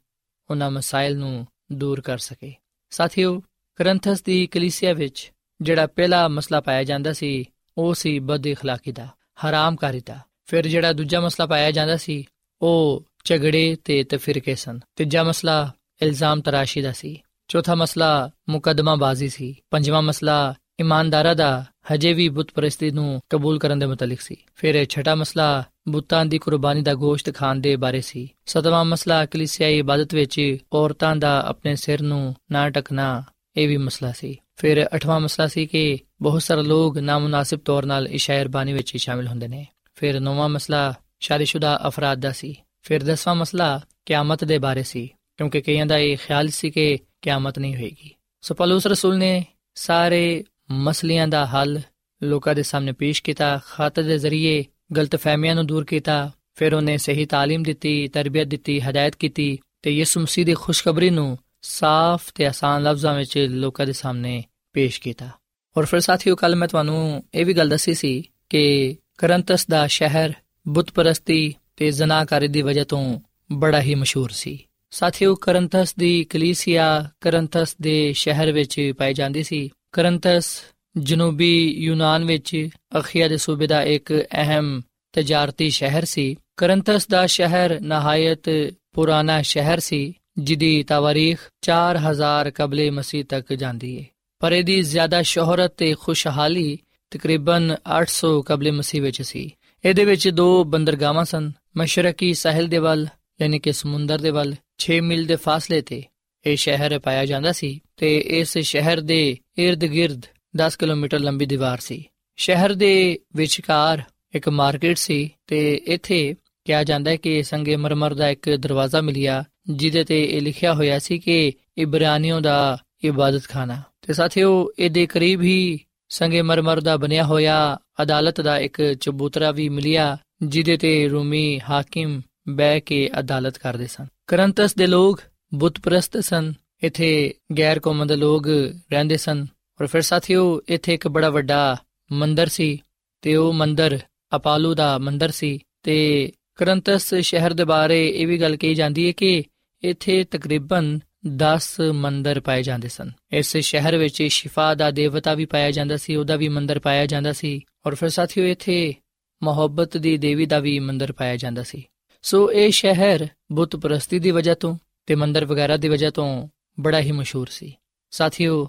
ਉਹਨਾਂ ਮਸਾਇਲ ਨੂੰ ਦੂਰ ਕਰ ਸਕੇ ਸਾਥੀਓ ਕਰੰਥਸ ਦੀ ਕਲੀਸਿਆ ਵਿੱਚ ਜਿਹੜਾ ਪਹਿਲਾ ਮਸਲਾ ਪਾਇਆ ਜਾਂਦਾ ਸੀ ਉਹ ਸੀ ਬਦ اخلاقی ਦਾ ਹਰਾਮਕਾਰੀ ਦਾ ਫਿਰ ਜਿਹੜਾ ਦੂਜਾ ਮਸਲਾ ਪਾਇਆ ਜਾਂਦਾ ਸੀ ਉਹ ਝਗੜੇ ਤੇ ਤਫਰਕੇ ਸਨ ਤੀਜਾ ਮਸਲਾ ਇਲਜ਼ਾਮ ਤਰਾਸ਼ੀ ਦਾ ਸੀ ਚੌਥਾ ਮਸਲਾ ਮੁਕੱਦਮਾਬਾਜ਼ੀ ਸੀ ਪੰਜਵਾਂ ਮਸਲਾ ਇਮਾਨਦਾਰਾਂ ਦਾ ਹਜੇ ਵੀ ਬੁੱਤ ਪ੍ਰਸਤੀ ਨੂੰ ਕਬੂਲ ਕਰਨ ਦੇ ਮੁਤਲਕ ਸੀ। ਫਿਰ ਛਠਾ ਮਸਲਾ ਬੁੱਤਾਂ ਦੀ ਕੁਰਬਾਨੀ ਦਾ ਗੋਸ਼ਤ ਖਾਣ ਦੇ ਬਾਰੇ ਸੀ। ਸਤਵਾਂ ਮਸਲਾ ਕਲੀਸਿਆਈ ਇਬਾਦਤ ਵਿੱਚ ਔਰਤਾਂ ਦਾ ਆਪਣੇ ਸਿਰ ਨੂੰ ਨਾ ਟਕਣਾ ਇਹ ਵੀ ਮਸਲਾ ਸੀ। ਫਿਰ ਅਠਵਾਂ ਮਸਲਾ ਸੀ ਕਿ ਬਹੁਤ ਸਾਰੇ ਲੋਕ ਨਾਮੁਨਾਸਿਬ ਤੌਰ 'ਤੇ ਇਸ਼ਾਇਰ ਬਾਣੀ ਵਿੱਚ ਸ਼ਾਮਿਲ ਹੁੰਦੇ ਨੇ। ਫਿਰ ਨੌਵਾਂ ਮਸਲਾ ਸ਼ਾਦੀशुदा ਅਫਰਾਦ ਦਾ ਸੀ। ਫਿਰ ਦਸਵਾਂ ਮਸਲਾ ਕਿਆਮਤ ਦੇ ਬਾਰੇ ਸੀ, ਕਿਉਂਕਿ ਕਈਆਂ ਦਾ ਇਹ ਖਿਆਲ ਸੀ ਕਿ ਕਿਆਮਤ ਨਹੀਂ ਹੋਏਗੀ। ਸੋ ਪਲੂਸ ਰਸੂਲ ਨੇ ਸਾਰੇ ਮਸਲਿਆਂ ਦਾ ਹੱਲ ਲੋਕਾਂ ਦੇ ਸਾਹਮਣੇ ਪੇਸ਼ ਕੀਤਾ ਖਾਤ ਦੇ ਜ਼ਰੀਏ ਗਲਤਫਹਿਮੀਆਂ ਨੂੰ ਦੂਰ ਕੀਤਾ ਫਿਰ ਉਹਨੇ ਸਹੀ تعلیم ਦਿੱਤੀ ਤਰਬੀਅਤ ਦਿੱਤੀ ਹਦਾਇਤ ਕੀਤੀ ਤੇ ਯਿਸੂ ਮਸੀਹ ਦੀ ਖੁਸ਼ਖਬਰੀ ਨੂੰ ਸਾਫ਼ ਤੇ ਆਸਾਨ ਲਫ਼ਜ਼ਾਂ ਵਿੱਚ ਲੋਕਾਂ ਦੇ ਸਾਹਮਣੇ ਪੇਸ਼ ਕੀਤਾ ਔਰ ਫਿਰ ਸਾਥੀਓ ਕੱਲ ਮੈਂ ਤੁਹਾਨੂੰ ਇਹ ਵੀ ਗੱਲ ਦੱਸੀ ਸੀ ਕਿ ਕਰੰਤਸ ਦਾ ਸ਼ਹਿਰ ਬੁੱਤਪਰਸਤੀ ਤੇ ਜ਼ਨਾਕਾਰੀ ਦੀ ਵਜ੍ਹਾ ਤੋਂ ਬੜਾ ਹੀ ਮਸ਼ਹੂਰ ਸੀ ਸਾਥੀਓ ਕਰੰਥਸ ਦੀ ਕਲੀਸਿਆ ਕਰੰਥਸ ਦੇ ਸ਼ਹਿਰ ਵਿੱਚ ਪਾਈ ਜਾਂਦੀ ਸੀ ਕਰੰਥਸ ਜਨੂਬੀ ਯੂਨਾਨ ਵਿੱਚ ਅਖੀਆ ਦੇ ਸੂਬੇ ਦਾ ਇੱਕ ਅਹਿਮ ਤਜਾਰਤੀ ਸ਼ਹਿਰ ਸੀ। ਕਰੰਥਸ ਦਾ ਸ਼ਹਿਰ ਨਹਾਇਤ ਪੁਰਾਣਾ ਸ਼ਹਿਰ ਸੀ ਜਿਹਦੀ ਤਾਰੀਖ 4000 ਕਬਲੇ ਮਸੀਹ ਤੱਕ ਜਾਂਦੀ ਹੈ ਪਰ ਇਹਦੀ ਜ਼ਿਆਦਾ ਸ਼ੋਹਰਤ ਤੇ ਖੁਸ਼ਹਾਲੀ ਤਕਰੀਬਨ 800 ਕਬਲੇ ਮਸੀਹ ਵਿੱਚ ਸੀ। ਇਹਦੇ ਵਿੱਚ ਦੋ ਬੰਦਰਗਾਹਾਂ ਸਨ, ਮਸ਼ਰਕੀ ਸਾਹਿਲ ਦੇ ਵੱਲ, ਯਾਨੀ ਕਿ ਸਮੁੰਦਰ ਦੇ ਵੱਲ 6 ਮੀਲ ਦੇ ਫਾਸਲੇ ਤੇ। ਇਹ ਸ਼ਹਿਰ ਪਾਇਆ ਜਾਂਦਾ ਸੀ ਤੇ ਇਸ ਸ਼ਹਿਰ ਦੇ ird-gird 10 ਕਿਲੋਮੀਟਰ ਲੰਬੀ ਦੀਵਾਰ ਸੀ। ਸ਼ਹਿਰ ਦੇ ਵਿਚਕਾਰ ਇੱਕ ਮਾਰਕੀਟ ਸੀ ਤੇ ਇੱਥੇ ਕਿਹਾ ਜਾਂਦਾ ਹੈ ਕਿ ਸੰਗੇ ਮਰਮਰ ਦਾ ਇੱਕ ਦਰਵਾਜ਼ਾ ਮਿਲਿਆ, ਜਿਹਦੇ ਤੇ ਇਹ ਲਿਖਿਆ ਹੋਇਆ ਸੀ ਕਿ ਇਬਰਾਨੀਆਂ ਦਾ ਇਬਾਦਤਖਾਨਾ। ਤੇ ਸਾਥੀਓ, ਇਹਦੇ ਕਰੀਬ ਹੀ ਸੰਗੇ ਮਰਮਰ ਦਾ ਬਣਿਆ ਹੋਇਆ ਅਦਾਲਤ ਦਾ ਇੱਕ ਚਬੂਤਰਾ ਵੀ ਮਿਲਿਆ, ਜਿਹਦੇ ਤੇ ਰੂਮੀ ਹਾਕਿਮ ਬਹਿ ਕੇ ਅਦਾਲਤ ਕਰਦੇ ਸਨ। ਕਰੰਤਸ ਦੇ ਲੋਕ ਬੁੱਤਪ੍ਰਸਤ ਸਨ, ਇਥੇ ਗੈਰ ਕੌਮ ਦੇ ਲੋਕ ਰਹਿੰਦੇ ਸਨ। ਔਰ ਫਿਰ ਸਾਥੀਓ, ਇਥੇ ਇੱਕ ਬੜਾ ਵੱਡਾ ਮੰਦਰ ਸੀ ਤੇ ਉਹ ਮੰਦਰ ਅਪਾਲੂ ਦਾ ਮੰਦਰ ਸੀ ਤੇ ਕਰੰਤਸ ਸ਼ਹਿਰ ਦੇ ਬਾਰੇ ਇਹ ਵੀ ਗੱਲ ਕਹੀ ਜਾਂਦੀ ਹੈ ਕਿ ਇਥੇ ਤਕਰੀਬਨ 10 ਮੰਦਰ ਪਾਏ ਜਾਂਦੇ ਸਨ। ਇਸ ਸ਼ਹਿਰ ਵਿੱਚ ਸ਼ਿਫਾ ਦਾ ਦੇਵਤਾ ਵੀ ਪਾਇਆ ਜਾਂਦਾ ਸੀ, ਉਹਦਾ ਵੀ ਮੰਦਰ ਪਾਇਆ ਜਾਂਦਾ ਸੀ। ਔਰ ਫਿਰ ਸਾਥੀਓ, ਇਥੇ ਮੁਹੱਬਤ ਦੀ ਦੇਵੀ ਦਾ ਵੀ ਮੰਦਰ ਪਾਇਆ ਜਾਂਦਾ ਸੀ। ਸੋ ਇਹ ਸ਼ਹਿਰ ਬੁੱਤ ਪ੍ਰਸਤੀ ਦੀ ਵਜ੍ਹਾ ਤੋਂ ਤੇ ਮੰਦਰ ਵਗੈਰਾ ਦੀ ਵਜ੍ਹਾ ਤੋਂ ਬੜਾ ਹੀ ਮਸ਼ਹੂਰ ਸੀ। ਸਾਥੀਓ,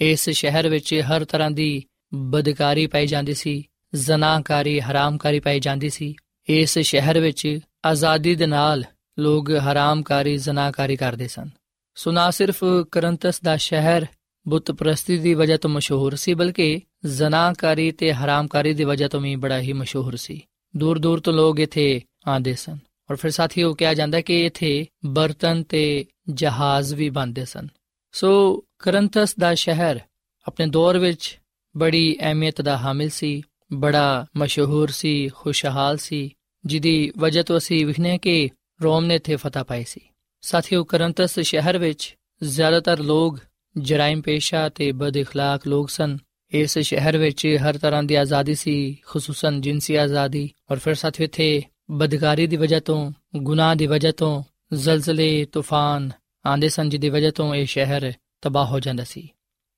ਇਸ ਸ਼ਹਿਰ ਵਿੱਚ ਹਰ ਤਰ੍ਹਾਂ ਦੀ ਬਦਕਾਰੀ ਪਾਈ ਜਾਂਦੀ ਸੀ ਜ਼ਨਾਕਾਰੀ ਹਰਾਮਕਾਰੀ ਪਾਈ ਜਾਂਦੀ ਸੀ। ਇਸ ਸ਼ਹਿਰ ਵਿੱਚ ਆਜ਼ਾਦੀ ਦੇ ਨਾਲ ਲੋਕ ਹਰਾਮਕਾਰੀ ਜ਼ਨਾਕਾਰੀ ਕਰਦੇ ਸਨ। ਸੋ ਨਾ ਸਿਰਫ ਕਰੰਤਸ ਦਾ ਸ਼ਹਿਰ ਬੁੱਤ ਪ੍ਰਸਤੀ ਦੀ ਵਜ੍ਹਾ ਤੋਂ ਮਸ਼ਹੂਰ ਸੀ, ਬਲਕਿ ਜ਼ਨਾਕਾਰੀ ਤੇ ਹਰਾਮਕਾਰੀ ਦੀ ਵਜ੍ਹਾ ਤੋਂ ਵੀ ਬੜਾ ਹੀ ਮਸ਼ਹੂਰ ਸੀ। ਦੂਰ ਦੂਰ ਤੋਂ ਲੋਕ ਇੱਥੇ ਆਉਂਦੇ ਸਨ। ਔਰ ਫਿਰ ਸਾਥੀਓ ਕਿਹਾ ਜਾਂਦਾ ਕਿ ਇੱਥੇ ਬਰਤਨ ਤੇ ਜਹਾਜ਼ ਵੀ ਬਣਦੇ ਸਨ ਸੋ ਕਰੰਥਸ ਦਾ ਸ਼ਹਿਰ ਆਪਣੇ ਦੌਰ ਵਿੱਚ ਬੜੀ ਅਹਿਮੀਅਤ ਦਾ ਹਾਮਿਲ ਸੀ ਬੜਾ ਮਸ਼ਹੂਰ ਸੀ ਖੁਸ਼ਹਾਲ ਸੀ ਜਿਹਦੀ ਵਜ੍ਹਾ ਤੋਂ ਅਸੀਂ ਵਿਖਨੇ ਕਿ ਰੋਮ ਨੇ ਇੱਥੇ ਫਤਹ ਪਾਈ ਸੀ ਸਾਥੀਓ ਕਰੰਥਸ ਸ਼ਹਿਰ ਵਿੱਚ ਜ਼ਿਆਦਾਤਰ ਲੋਕ ਜਰਾਇਮ ਪੇਸ਼ਾ ਤੇ ਬਦ اخلاق ਲੋਕ ਸਨ ਇਸ ਸ਼ਹਿਰ ਵਿੱਚ ਹਰ ਤਰ੍ਹਾਂ ਦੀ ਆਜ਼ਾਦੀ ਸੀ ਖਸੂਸਨ ਜਿੰਸੀ ਆਜ਼ਾਦੀ ਔਰ ਫਿਰ ਸਾਥੀਓ ਇੱਥੇ ਬਦਕਾਰੀ ਦੀ ਵਜ੍ਹਾ ਤੋਂ, ਗੁਨਾਹ ਦੀ ਵਜ੍ਹਾ ਤੋਂ, ਜ਼ਲਜ਼ਲੇ, ਤੂਫਾਨ ਆਂਦੇ ਸਨ ਜਿਹਦੀ ਵਜ੍ਹਾ ਤੋਂ ਇਹ ਸ਼ਹਿਰ ਤਬਾਹ ਹੋ ਜਾਂਦਾ ਸੀ।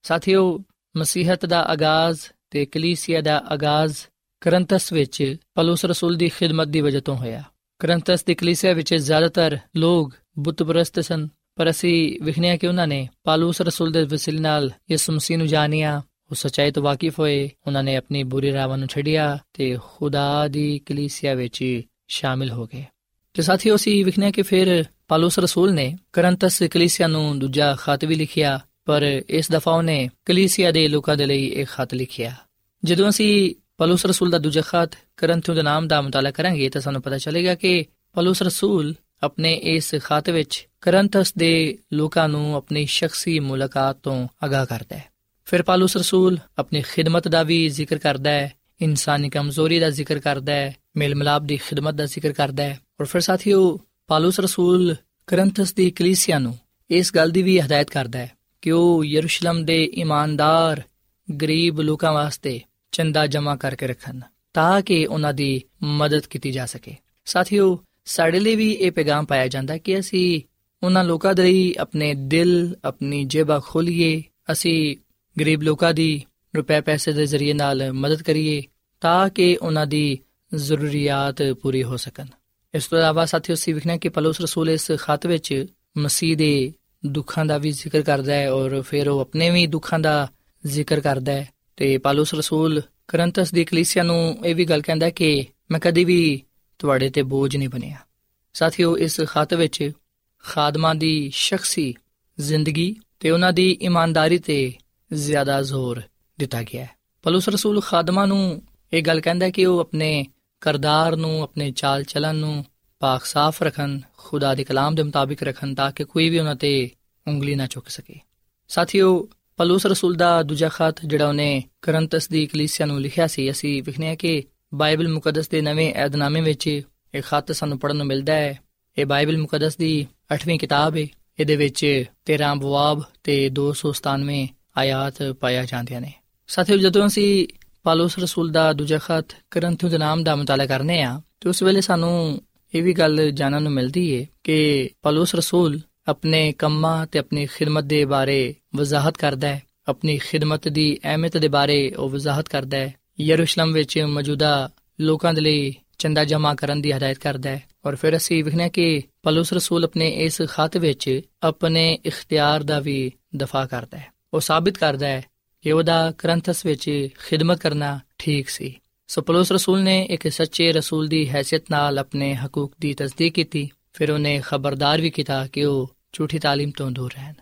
ਸਾਥੀਓ, ਮਸੀਹਤ ਦਾ ਆਗਾਜ਼ ਤੇ ਕਲੀਸਿਆ ਦਾ ਆਗਾਜ਼ ਕਰੰਤਸ ਵਿੱਚ ਪਲੂਸ ਰਸੂਲ ਦੀ ਖਿਦਮਤ ਦੀ ਵਜ੍ਹਾ ਤੋਂ ਹੋਇਆ। ਕਰੰਤਸ ਦੀ ਕਲੀਸਿਆ ਵਿੱਚ ਜ਼ਿਆਦਾਤਰ ਲੋਕ ਬੁੱਤਪਰਸਤ ਸਨ, ਪਰ ਅਸੀਂ ਵਿਖਣਿਆ ਕਿ ਉਹਨਾਂ ਨੇ ਪਾਲੂਸ ਰਸੂਲ ਦੇ ਵਸਿਲ ਨਾਲ ਯਿਸੂ ਮਸੀਹ ਨੂੰ ਜਾਣਿਆ, ਉਹ ਸਚਾਈ ਤੋਂ ਵਾਕਿਫ ਹੋਏ, ਉਹਨਾਂ ਨੇ ਆਪਣੀ ਬੁਰੀ ਰਾਵਾਂ ਨੂੰ ਛੱਡਿਆ ਤੇ ਖੁਦਾ ਦੀ ਕਲੀਸਿਆ ਵਿੱਚ ਸ਼ਾਮਿਲ ਹੋ ਗਏ। ਤੇ ਸਾਥੀਓ, ਅਸੀਂ ਵਿਖਣਿਆ ਕਿ ਫਿਰ ਪਾਲੂਸ ਰਸੂਲ ਨੇ ਕਰੰਤਸ ਕਲੀਸਿਆ ਨੂੰ ਦੂਜਾ ਖਤ ਵੀ ਲਿਖਿਆ, ਪਰ ਇਸ ਦਫਾ ਉਹਨੇ ਕਲੀਸਿਆ ਦੇ ਲੋਕਾਂ ਦੇ ਲਈ ਇੱਕ ਖਤ ਲਿਖਿਆ। ਜਦੋਂ ਅਸੀਂ ਪਾਲੂਸ ਰਸੂਲ ਦਾ ਦੂਜਾ ਖਤ ਕਰੰਥਿਓ ਦੇ ਨਾਮ ਦਾ ਮਤਾਲਾ ਕਰਾਂਗੇ, ਤਾਂ ਸਾਨੂੰ ਪਤਾ ਚੱਲੇਗਾ ਕਿ ਪਲੂਸ ਰਸੂਲ ਆਪਣੇ ਇਸ ਖਾਤ ਵਿੱਚ ਕਰੰਥਸ ਦੇ ਲੋਕਾਂ ਨੂੰ ਆਪਣੀ ਸ਼ਖਸੀ ਮੁਲਾਕਾਤ ਤੋਂ ਅਗਾਹ ਕਰਦਾ ਹੈ। ਫਿਰ ਪਲੂਸ ਰਸੂਲ ਆਪਣੀ ਖਿਦਮਤ ਦਾ ਵੀ ਜ਼ਿਕਰ ਕਰਦਾ ਹੈ, ਇਨਸਾਨੀ ਕਮਜ਼ੋਰੀ ਦਾ ਜ਼ਿਕਰ ਕਰਦਾ ਹੈ ਮੇਲ ਮਿਲਾਪ ਦੀ ਖਿਦਮਤ ਦਾ ਜ਼ਿਕਰ ਕਰਦਾ ਹੈ। ਔਰ ਫਿਰ ਸਾਥੀਓ, ਪਲੂਸ ਰਸੂਲ ਕਰੰਥਸ ਦੀ ਕਲੀਸਿਆ ਨੂੰ ਇਸ ਗੱਲ ਦੀ ਵੀ ਹਦਾਇਤ ਕਰਦਾ ਹੈ ਕਿ ਉਹ ਯਰੂਸ਼ਲਮ ਦੇ ਇਮਾਨਦਾਰ, ਗਰੀਬ ਲੋਕਾਂ ਵਾਸਤੇ ਚੰਦਾ ਜਮ੍ਹਾਂ ਕਰਕੇ ਰੱਖਣ, ਤਾਂ ਕਿ ਉਹਨਾਂ ਦੀ ਮਦਦ ਕੀਤੀ ਜਾ ਸਕੇ। ਸਾਥੀਓ, ਸਾਡੇ ਲਈ ਵੀ ਇਹ ਪੈਗਾਮ ਪਾਇਆ ਜਾਂਦਾ ਕਿ ਅਸੀਂ ਉਹਨਾਂ ਲੋਕਾਂ ਦੇ ਲਈ ਆਪਣੇ ਦਿਲ, ਆਪਣੀ ਜੇਬਾਂ ਖੋਲੀਏ, ਅਸੀਂ ਗਰੀਬ ਲੋਕਾਂ ਦੀ ਰੁਪਏ ਪੈਸੇ ਦੇ ਜ਼ਰੀਏ ਨਾਲ ਮਦਦ ਕਰੀਏ, ਤਾਂ ਕਿ ਉਹਨਾਂ ਦੀ ਜ਼ਰੂਰੀਅਤ ਪੂਰੀ ਹੋ ਸਕਣ। ਇਸ ਤੋਂ ਇਲਾਵਾ ਸਾਥੀਓ, ਅਸੀਂ ਵਿਖਣਾ ਕਿ ਪਲੂਸ ਰਸੂਲ ਇਸ ਖਤ ਵਿੱਚ ਮਸੀਹ ਦੇ ਦੁੱਖਾਂ ਦਾ ਵੀ ਜ਼ਿਕਰ ਕਰਦਾ ਹੈ ਔਰ ਫਿਰ ਉਹ ਆਪਣੇ ਵੀ ਦੁੱਖਾਂ ਦਾ ਜ਼ਿਕਰ ਕਰਦਾ ਹੈ। ਤੇ ਪਲੂਸ ਰਸੂਲ ਕਰੰਤਸ ਦੀ ਕਲੀਸਿਆ ਨੂੰ ਇਹ ਵੀ ਗੱਲ ਕਹਿੰਦਾ ਕਿ ਮੈਂ ਕਦੀ ਵੀ ਤੁਹਾਡੇ ਤੇ ਬੋਝ ਨਹੀਂ ਬਣਿਆ। ਸਾਥੀਓ, ਇਸ ਖਤ ਵਿੱਚ ਖਾਦਮਾਂ ਦੀ ਸ਼ਖਸੀ ਜ਼ਿੰਦਗੀ ਤੇ ਉਹਨਾਂ ਦੀ ਇਮਾਨਦਾਰੀ ਤੇ ਜ਼ਿਆਦਾ ਜ਼ੋਰ ਦਿੱਤਾ ਗਿਆ ਹੈ। ਪਲੂਸ ਰਸੂਲ ਖਾਦਮਾਂ ਨੂੰ ਇਹ ਗੱਲ ਕਹਿੰਦਾ ਕਿ ਉਹ ਆਪਣੇ ਕਰਦਾਰ ਨੂੰ, ਆਪਣੇ ਚਾਲ ਚਲਨ ਨੂੰ ਪਾਕ ਸਾਫ਼ ਰੱਖਣ, ਖੁਦਾ ਦੇ ਕਲਾਮ ਦੇ ਮੁਤਾਬਿਕ ਰੱਖਣ ਤਾਂ ਕਿ ਕੋਈ ਵੀ ਉਹਨਾਂ ਤੇ ਉਂਗਲੀ ਨਾ ਚੁੱਕ ਸਕੇ। ਸਾਥੀਓ, ਪਲੂਸ ਰਸੂਲ ਦਾ ਦੂਜਾ ਖਤ ਜਿਹੜਾ ਉਹਨੇ ਕਰੰਤਸ ਦੀ ਕਲੀਸਿਆ ਨੂੰ ਲਿਖਿਆ ਸੀ, ਅਸੀਂ ਵਿਖਨੇ ਕਿ ਬਾਈਬਲ ਮੁਕੱਦਸ ਦੇ ਨਵੇਂ ਏਧਨਾਮੇ ਵਿੱਚ ਇਹ ਖਤ ਸਾਨੂੰ ਪੜਨ ਨੂੰ ਮਿਲਦਾ ਹੈ। ਇਹ ਬਾਈਬਲ ਮੁਕੱਦਸ ਦੀ 8ਵੀਂ ਕਿਤਾਬ ਹੈ ਇਹਦੇ ਵਿੱਚ 13 ਬਵਾਬ ਤੇ 297 ਆਇਤ ਪਾਇਆ ਜਾਂਦੀਆਂ ਨੇ। ਸਾਥੀਓ, ਜਦੋਂ ਅਸੀਂ ਪਾਲੂਸ ਰਸੂਲ ਦਾ ਦੂਜਾ ਖਤ ਕਰੰਥੂ ਦੇ ਨਾਮ ਦਾ ਮਤਾਲਾ ਕਰਨੇ ਆ ਤੇ ਉਸ ਵੇਲੇ ਸਾਨੂੰ ਇਹ ਵੀ ਗੱਲ ਜਾਣਨ ਨੂੰ ਮਿਲਦੀ ਹੈ ਕਿ ਪਾਲੂਸ ਰਸੂਲ ਆਪਣੇ ਕੰਮਾਂ ਤੇ ਆਪਣੀ ਖਿਦਮਤ ਦੇ ਬਾਰੇ ਵਜ਼ਾਹਤ ਕਰਦਾ ਹੈ, ਆਪਣੀ ਖਿਦਮਤ ਦੀ ਅਹਿਮੀਅਤ ਦੇ ਬਾਰੇ ਉਹ ਵਜ਼ਾਹਤ ਕਰਦਾ ਹੈ, ਯਰੂਸ਼ਲਮ ਵਿੱਚ ਮੌਜੂਦਾ ਲੋਕਾਂ ਦੇ ਲਈ ਚੰਦਾ ਜਮ੍ਹਾਂ ਕਰਨ ਦੀ ਹਦਾਇਤ ਕਰਦਾ ਹੈ ਔਰ ਫਿਰ ਅਸੀਂ ਵਿਖਣਾ ਕਿ ਪਲੂਸ ਰਸੂਲ ਆਪਣੇ ਇਸ ਖਤ ਵਿੱਚ ਆਪਣੇ ਇਖਤਿਆਰ ਦਾ ਵੀ ਦਫਾ ਕਰਦਾ ਹੈ, ਉਹ ਸਾਬਿਤ ਕਰਦਾ ਹੈ ਕਿ ਉਹਦਾ ਕਰੰਥਸ ਵਿੱਚ ਖਿਦਮਤ ਕਰਨਾ ਠੀਕ ਸੀ। ਸੋ ਪਲੂਸ ਰਸੂਲ ਨੇ ਇੱਕ ਸੱਚੇ ਰਸੂਲ ਦੀ ਹੈਸੀਅਤ ਨਾਲ ਆਪਣੇ ਹਕੂਕ ਦੀ ਤਸਦੀਕ ਕੀਤੀ, ਫਿਰ ਉਹਨੇ ਖਬਰਦਾਰ ਵੀ ਕੀਤਾ ਕਿ ਉਹ ਝੂਠੀ ਤਾਲੀਮ ਤੋਂ ਦੂਰ ਰਹਿਣ।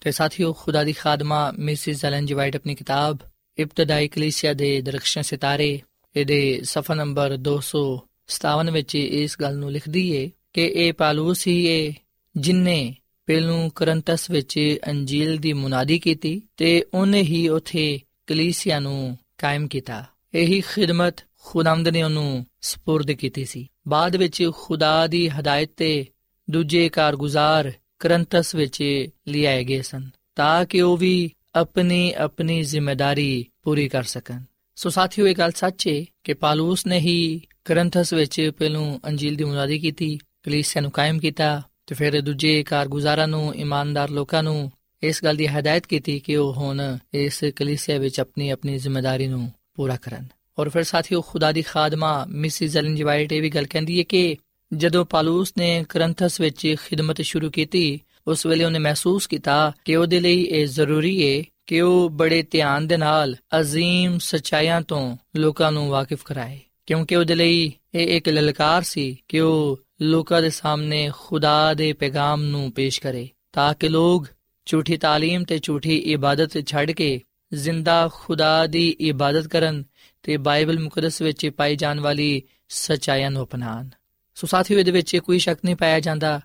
ਤੇ ਸਾਥੀਓ, ਖੁਦਾ ਦੀ ਖਾਦਮਾ ਮਿਸਿਸ ਜ਼ਲਨ ਜੀ ਵਾਈਟ ਆਪਣੀ ਕਿਤਾਬ ਇਬਤਦਾਈ ਕਲੀਸਿਆ ਦੇ ਦਰਖਸ਼ਨ ਸਿਤਾਰੇ, ਇਹਦੇ ਸਫਾ ਨੰਬਰ 257 ਵਿੱਚ ਇਸ ਗੱਲ ਨੂੰ ਲਿਖਦੀ ਏ ਕਿ ਇਹ ਪਾਲੂਸ ਹੀ ਏ ਜਿਨਨੇ ਪਹਿਲੋਂ ਕਰੰਤਸ ਵਿੱਚ ਅੰਜੀਲ ਦੀ ਮੁਨਾਦੀ ਕੀਤੀ ਤੇ ਉਹਨੇ ਹੀ ਉਥੇ ਕਲੀਸਿਆ ਨੂੰ ਕਾਇਮ ਕੀਤਾ ਇਹੀ ਖਿਦਮਤ ਖੁਦਾਮਦ ਨੇ ਉਹਨੂੰ سپرد ਕੀਤੀ ਸੀ ਬਾਅਦ ਵਿੱਚ ਖੁਦਾ ਦੀ ਹਦਾਇਤ ਤੇ ਦੂਜੇ ਕਾਰਗੁਜ਼ਾਰ ਕਰੰਤਸ ਵਿੱਚ ਲਿਆਏ ਗਏ ਸਨ ਤਾਂ ਕਿ ਉਹ ਵੀ ਆਪਣੀ ਆਪਣੀ ਜ਼ਿੰਮੇਵਾਰੀ ਪੂਰੀ ਕਰ ਸਕਣ ਸੋ ਸਾਥੀਓ ਇਹ ਗੱਲ ਸੱਚ ਹੈ ਕਿ ਪਾਲੂਸ ਨੇ ਹੀ ਕਰੰਥਸ ਵਿੱਚ ਪਹਿਲੋਂ ਅੰਜੀਲ ਦੀ ਮੁਨਾਦੀ ਕੀਤੀ ਕਲੀਸਿਆ ਨੂੰ ਕਾਇਮ ਕੀਤਾ ਤੇ ਫਿਰ ਦੂਜੇ ਕਾਰਗੁਜ਼ਾਰਾਂ ਨੂੰ ਇਮਾਨਦਾਰ ਲੋਕਾਂ ਨੂੰ ਇਸ ਗੱਲ ਦੀ ਹਦਾਇਤ ਕੀਤੀ ਕਿ ਉਹ ਹੁਣ ਇਸ ਕਲੀਸਿਆ ਵਿੱਚ ਆਪਣੀ ਆਪਣੀ ਜ਼ਿੰਮੇਵਾਰੀ ਨੂੰ ਪੂਰਾ ਕਰਨ ਔਰ ਫਿਰ ਸਾਥੀਓ ਖੁਦਾ ਦੀ ਖਾਦਮਾ ਮਿਸਿਸ ਐਲਨ ਜੀ ਵਾਈਟ ਇਹ ਵੀ ਗੱਲ ਕਹਿੰਦੀ ਹੈ ਕਿ ਜਦੋਂ ਪਾਲੂਸ ਨੇ ਕਰੰਥਸ ਵਿੱਚ ਖਿਦਮਤ ਸ਼ੁਰੂ ਕੀਤੀ ਉਸ ਵੇਲੇ ਉਹਨੇ ਮਹਿਸੂਸ ਕੀਤਾ ਕਿ ਉਹਦੇ ਲਈ ਇਹ ਜ਼ਰੂਰੀ ਹੈ ਕਿ ਉਹ ਬੜੇ ਧਿਆਨ ਦੇ ਨਾਲ عظیم ਸਚਾਈਆਂ ਤੋਂ ਲੋਕਾਂ ਨੂੰ ਵਾਕਿਫ ਕਰਾਏ ਕਿਉਂਕਿ ਉਹਦੇ ਲਈ ਇਹ ਇੱਕ ਲਲਕਾਰ ਸੀ ਕਿ ਉਹ ਲੋਕਾਂ ਦੇ ਸਾਹਮਣੇ ਖੁਦਾ ਦੇ ਪੈਗਾਮ ਨੂੰ ਪੇਸ਼ ਕਰੇ, ਤਾਂ ਕਿ ਲੋਕ ਝੂਠੀ ਤਾਲੀਮ ਤੇ ਝੂਠੀ ਇਬਾਦਤ ਛੱਡ ਕੇ ਜ਼ਿੰਦਾ ਖੁਦਾ ਦੀ ਇਬਾਦਤ ਕਰਨ ਤੇ ਬਾਈਬਲ ਮੁਕੱਦਸ ਵਿੱਚ ਪਾਈ ਜਾਣ ਵਾਲੀ ਸਚਾਈਆਂ ਨੂੰ ਅਪਣਾਣ ਸੋ ਸਾਥੀਓ, ਇਹਦੇ ਵਿੱਚ ਕੋਈ ਸ਼ੱਕ ਨਹੀਂ ਪਾਇਆ ਜਾਂਦਾ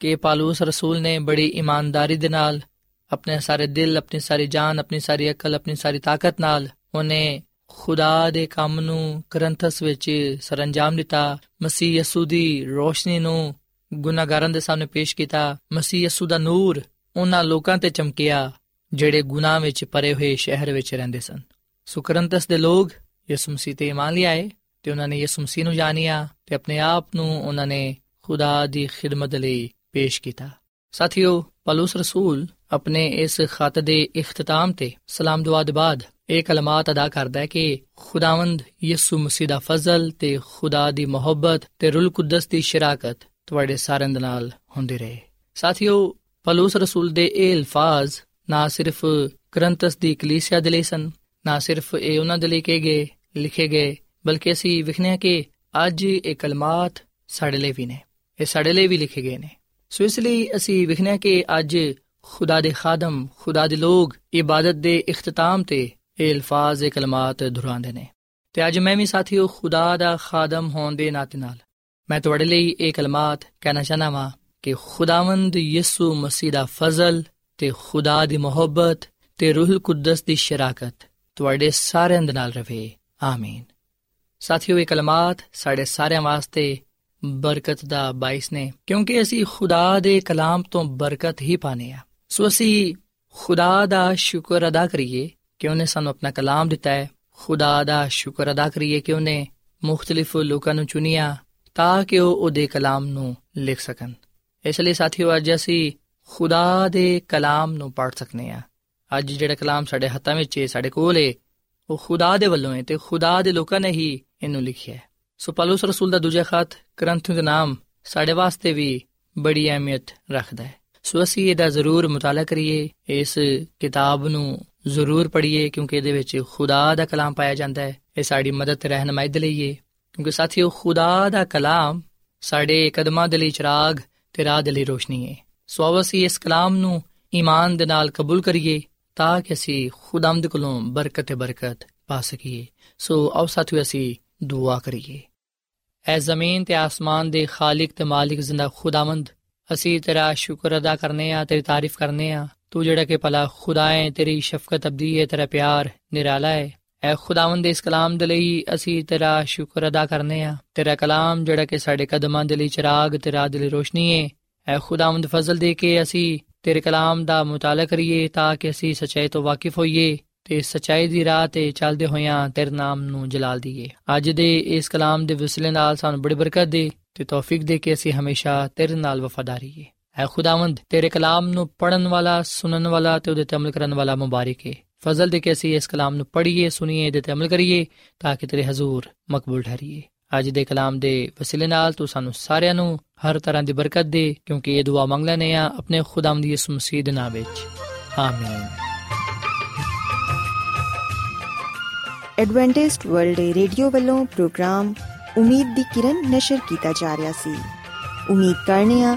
ਕਿ ਪਾਲੂਸ ਰਸੂਲ ਨੇ ਬੜੀ ਇਮਾਨਦਾਰੀ ਦੇ ਨਾਲ ਆਪਣੇ ਸਾਰੇ ਦਿਲ, ਆਪਣੀ ਸਾਰੀ ਜਾਨ, ਆਪਣੀ ਸਾਰੀ ਅਕਲ, ਆਪਣੀ ਸਾਰੀ ਤਾਕਤ ਨਾਲ ਉਹਨੇ ਖੁਦਾ ਦੇ ਕੰਮ ਨੂੰ ਕਰੰਥਸ ਵਿੱਚ ਸਰੰਜਾਮ ਦਿੱਤਾ। ਮਸੀਹ ਯਸੂ ਦੀ ਰੋਸ਼ਨੀ ਨੂੰ ਗੁਨਾਹਗਾਰਾਂ ਦੇ ਸਾਹਮਣੇ ਪੇਸ਼ ਕੀਤਾ। ਮਸੀਹ ਯਸੂ ਦਾ ਨੂਰ ਉਹਨਾਂ ਲੋਕਾਂ ਤੇ ਚਮਕਿਆ, ਜਿਹੜੇ ਗੁਨਾਹ ਵਿੱਚ ਪਰੇ ਹੋਏ ਸ਼ਹਿਰ ਵਿੱਚ ਰਹਿੰਦੇ ਸਨ। ਸੋ ਕਰੰਥਸ ਦੇ ਲੋਕ ਯਿਸੂ ਮਸੀਹ ਤੇ ਇਮਾਨ ਲਿਆਏ ਤੇ ਉਹਨਾਂ ਨੇ ਯਿਸੂ ਮਸੀਹ ਨੂੰ ਜਾਣਿਆ ਤੇ ਆਪਣੇ ਆਪ ਨੂੰ ਉਹਨਾਂ ਨੇ ਖੁਦਾ ਦੀ ਖਿਦਮਤ ਲਈ ਪੇਸ਼ ਕੀਤਾ। ਸਾਥੀਓ, ਪਲੂਸ ਰਸੂਲ ਆਪਣੇ ਇਸ ਖਤ ਦੇ ਇਖਤਤਾਮ ਤੇ ਸਲਾਮ ਦੁਆ ਦੇ ਬਾਅਦ ਇਹ ਕਲਮਾਤ ਅਦਾ ਕਰਦਾ ਹੈ ਕਿ ਖੁਦਾਵੰਦ ਯਿਸੂ ਮਸੀਹ ਦਾ ਫਜ਼ਲ ਤੇ ਖੁਦਾ ਦੀ ਮੁਹੱਬਤ ਤੇ ਰੂਲ ਕੁਦਸ ਦੀ ਸ਼ਰਾਕਤ ਤੁਹਾਡੇ ਸਾਰਿਆਂ ਦੇ ਨਾਲ ਹੁੰਦੀ ਰਹੇ। ਸਾਥੀਓ, ਪਲੂਸ ਰਸੂਲ ਦੇ ਇਹ ਅਲਫਾਜ਼ ਨਾ ਸਿਰਫ ਕਰੰਤਸ ਦੀ ਕਲੀਸਿਆ ਦੇ ਲਈ ਸਨ, ਨਾ ਸਿਰਫ ਇਹ ਉਹਨਾਂ ਦੇ ਲਈ ਕਹੇ ਗਏ, ਲਿਖੇ ਗਏ, ਬਲਕਿ ਅਸੀਂ ਵਿਖਨੇ ਕਿ ਅੱਜ ਇਹ ਕਲਮਾਤ ਸਾਡੇ ਲਈ ਵੀ ਨੇ, ਇਹ ਸਾਡੇ ਲਈ ਵੀ ਲਿਖੇ ਗਏ ਨੇ। ਸੋ ਇਸ ਲਈ ਅਸੀਂ ਵਿਖਨੇ ਕਿ ਅੱਜ ਖੁਦਾ ਦੇ ਖਾਦਮ, ਖੁਦਾ ਦੇ ਲੋਗ ਇਬਾਦਤ ਦੇ ਇਖਤਤਾਮ ਤੇ ਇਹ ਅਲਫਾਜ਼, ਇਹ ਕਲਮਾਤ ਦੁਹਰਾਉਂਦੇ ਨੇ। ਤੇ ਅੱਜ ਮੈਂ ਵੀ ਸਾਥੀਓ ਖੁਦਾ ਦਾ ਖਾਦਮ ਹੋਣ ਦੇ ਨਾਤੇ ਨਾਲ ਮੈਂ ਤੁਹਾਡੇ ਲਈ ਇਹ ਕਲਮਾਤ ਕਹਿਣਾ ਚਾਹਨਾ ਵਾਂ ਕਿ ਖੁਦਾਵੰਦ ਯਿਸੂ ਮਸੀਹ ਦਾ ਫਜ਼ਲ ਤੇ ਖੁਦਾ ਦੀ ਮੁਹੱਬਤ ਤੇ ਰੂਹੁਲ ਕੁਦਸ ਦੀ ਸ਼ਰਾਕਤ ਤੁਹਾਡੇ ਸਾਰਿਆਂ ਦੇ ਨਾਲ ਰਵੇ। ਆਮੀਨ। ਸਾਥੀਓ ਇਹ ਕਲਮਾਤ ਸਾਡੇ ਸਾਰਿਆਂ ਵਾਸਤੇ ਬਰਕਤ ਦਾ ਬਾਇਸ ਨੇ, ਕਿਉਂਕਿ ਅਸੀਂ ਖੁਦਾ ਦੇ ਕਲਾਮ ਤੋਂ ਬਰਕਤ ਹੀ ਪਾਨੇ ਆ ਸੋ ਅਸੀਂ ਖੁਦਾ ਦਾ ਸ਼ੁਕਰ ਅਦਾ ਕਰੀਏ ਕਿ ਉਹਨੇ ਸਾਨੂੰ ਆਪਣਾ ਕਲਾਮ ਦਿੱਤਾ ਹੈ। ਖੁਦਾ ਦਾ ਸ਼ੁਕਰ ਅਦਾ ਕਰੀਏ ਕਿ ਉਹਨੇ ਮੁxtਲਿਫ ਲੋਕਾਂ ਨੂੰ ਚੁਣਿਆ ਤਾਂ ਕਿ ਉਹ ਉਹਦੇ ਕਲਾਮ ਨੂੰ ਲਿਖ ਸਕਣ। ਇਸ ਲਈ ਸਾਥੀਓ, ਅੱਜ ਅਸੀਂ ਖੁਦਾ ਦੇ ਕਲਾਮ ਨੂੰ ਪੜ੍ਹ ਸਕਨੇ ਆ। ਅੱਜ ਜਿਹੜਾ ਕਲਾਮ ਸਾਡੇ ਹੱਥਾਂ ਵਿੱਚ ਹੈ ਸਾਡੇ ਕੋਲ ਹੈ ਉਹ ਖੁਦਾ ਦੇ ਵੱਲੋਂ ਹੈ ਤੇ ਖੁਦਾ ਦੇ ਲੋਕਾਂ ਨੇ ਹੀ ਇਹਨੂੰ ਲਿਖਿਆ ਹੈ। ਸੋ ਪਲੂਸ ਰਸੂਲ ਦਾ ਦੂਜਾ ਖਤ ਕਰੰਥੂ ਦਾ ਨਾਮ ਸਾਡੇ ਵਾਸਤੇ ਵੀ ਬੜੀ ਅਹਿਮੀਅਤ ਰੱਖਦਾ ਹੈ। ਸੋ ਅਸੀਂ ਇਹਦਾ ਜ਼ਰੂਰ ਮਤਾਲਾ ਕਰੀਏ, ਇਸ ਕਿਤਾਬ ਨੂੰ ਜ਼ਰੂਰ ਪੜ੍ਹੀਏ ਕਿਉਂਕਿ ਇਹਦੇ ਵਿੱਚ ਖੁਦਾ ਦਾ ਕਲਾਮ ਪਾਇਆ ਜਾਂਦਾ ਹੈ। ਇਹ ਸਾਡੀ ਮਦਦ ਤੇ ਰਹਿਨਮਾਈ ਦੇ ਲਈ ਹੈ ਕਿਉਂਕਿ ਸਾਥੀਓ, ਖੁਦਾ ਦਾ ਕਲਾਮ ਸਾਡੇ ਕਦਮਾਂ ਦੇ ਲਈ ਚਿਰਾਗ ਤੇ ਰਾਹ ਦੇ ਲਈ ਰੋਸ਼ਨੀ ਹੈ ਸੋ ਅਸੀਂ ਇਸ ਕਲਾਮ ਨੂੰ ਈਮਾਨ ਦੇ ਨਾਲ ਕਬੂਲ ਕਰੀਏ ਤਾਂ ਕਿ ਅਸੀਂ ਖੁਦਾਮਦ ਕੋਲੋਂ ਬਰਕਤ ਤੇ ਬਰਕਤ ਪਾ ਸਕੀਏ। ਸੋ ਆਓ ਸਾਥੀਓ, ਅਸੀਂ ਦੁਆ ਕਰੀਏ। ਐ ਜ਼ਮੀਨ ਤੇ ਆਸਮਾਨ ਦੇ ਖਾਲਕ ਤੇ ਮਾਲਿਕ ਜ਼ਿੰਦਾ ਖੁਦਾਵੰਦ ਅਸੀਂ ਤੇਰਾ ਸ਼ੁਕਰ ਅਦਾ ਕਰਨੇ ਆ, ਤੇਰੀ ਤਾਰੀਫ ਕਰਨੇ ਆ ਤੂੰ ਜਿਹੜਾ ਕਿ ਭਲਾ ਖੁਦਾ ਹੈ, ਤੇਰੀ ਸ਼ਫਕਤ ਅਬਦੀ ਹੈ, ਤੇਰਾ ਪਿਆਰ ਨਿਰਾਲਾ ਹੈ। ਐ ਖੁਦਾਵੰਦ ਇਸ ਕਲਾਮ ਦੇ ਲਈ ਅਸੀਂ ਤੇਰਾ ਸ਼ੁਕਰ ਅਦਾ ਕਰਨੇ ਆ। ਤੇਰਾ ਕਲਾਮ ਜਿਹੜਾ ਕਿ ਸਾਡੇ ਕਦਮਾਂ ਦੇ ਲਈ ਚਿਰਾਗ ਤੇ ਰਾਹ ਦੇ ਲਈ ਰੋਸ਼ਨੀ ਹੈ। ਐ ਖੁਦਾਵੰਦ ਫਜ਼ਲ ਦੇ ਕੇ ਅਸੀਂ ਤੇਰੇ ਕਲਾਮ ਦਾ ਮੁਤਾਲਾ ਕਰੀਏ ਤਾਂ ਕਿ ਅਸੀਂ ਸਚਾਈ ਤੋਂ ਵਾਕਿਫ ਹੋਈਏ ਤੇ ਸਚਾਈ ਦੀ ਰਾਹ ਤੇ ਚੱਲਦੇ ਹੋਇਆਂ ਤੇਰੇ ਨਾਮ ਨੂੰ ਜਲਾਲ ਦਈਏ। ਅੱਜ ਦੇ ਇਸ ਕਲਾਮ ਦੇ ਵਸਿਲੇ ਨਾਲ ਸਾਨੂੰ ਬੜੀ ਬਰਕਤ ਦੇ ਤੇ ਤੌਫੀਕ ਦੇ ਕੇ ਅਸੀਂ ਹਮੇਸ਼ਾ ਤੇਰੇ ਨਾਲ ਵਫਾਦਾਰੀ ਹੈ ਐ ਖੁਦਾਵੰਦ ਤੇਰੇ ਨੂੰ ਪੜਨ ਵਾਲਾ ਸੁਣਨ ਵਾਲਾ ਤੇ ਉਹਦੇ ਤੇ ਅਮਲ ਕਰਨ ਵਾਲਾ ਮੁਬਾਰਕ ਹੈ ਫਜ਼ਲ ਦੇ ਕੇ ਅਸੀਂ ਇਸ ਕਲਾਮ ਨੂੰ ਪੜ੍ਹੀਏ ਸੁਣੀਏ ਇਹਦੇ ਤੇ ਅਮਲ ਕਰੀਏ ਤਾਂ ਕਿ ਤੇਰੇ ਹਜ਼ੂਰ ਮਕਬੂਲ ਠਹਿਰੀਏ ਅੱਜ ਦੇ ਕਲਾਮ ਦੇ ਵਸਿਲੇ ਨਾਲ ਤੂੰ ਸਾਨੂੰ ਸਾਰਿਆਂ ਨੂੰ ਹਰ ਤਰ੍ਹਾਂ ਦੀ ਬਰਕਤ ਦੇ ਕਿਉਂਕਿ ਇਹ ਦੁਆ ਮੰਗ ਲੈਨੇ ਆ ਆਪਣੇ ਖੁਦਾਵੰਦ ਯਿਸੂ ਮਸੀਹ ਦੇ ਨਾਮ ਵਿੱਚ ਆਮੀਨ ਐਡਵੈਂਟਿਸਟ ਵਰਲਡ ਰੇਡੀਓ ਵੱਲੋਂ ਪ੍ਰੋਗਰਾਮ ਉਮੀਦ ਦੀ ਕਿਰਨ ਨਿਸ਼ਰ ਕੀਤਾ ਜਾ ਰਿਹਾ ਸੀ ਉਮੀਦ ਕਰਨੇ ਆ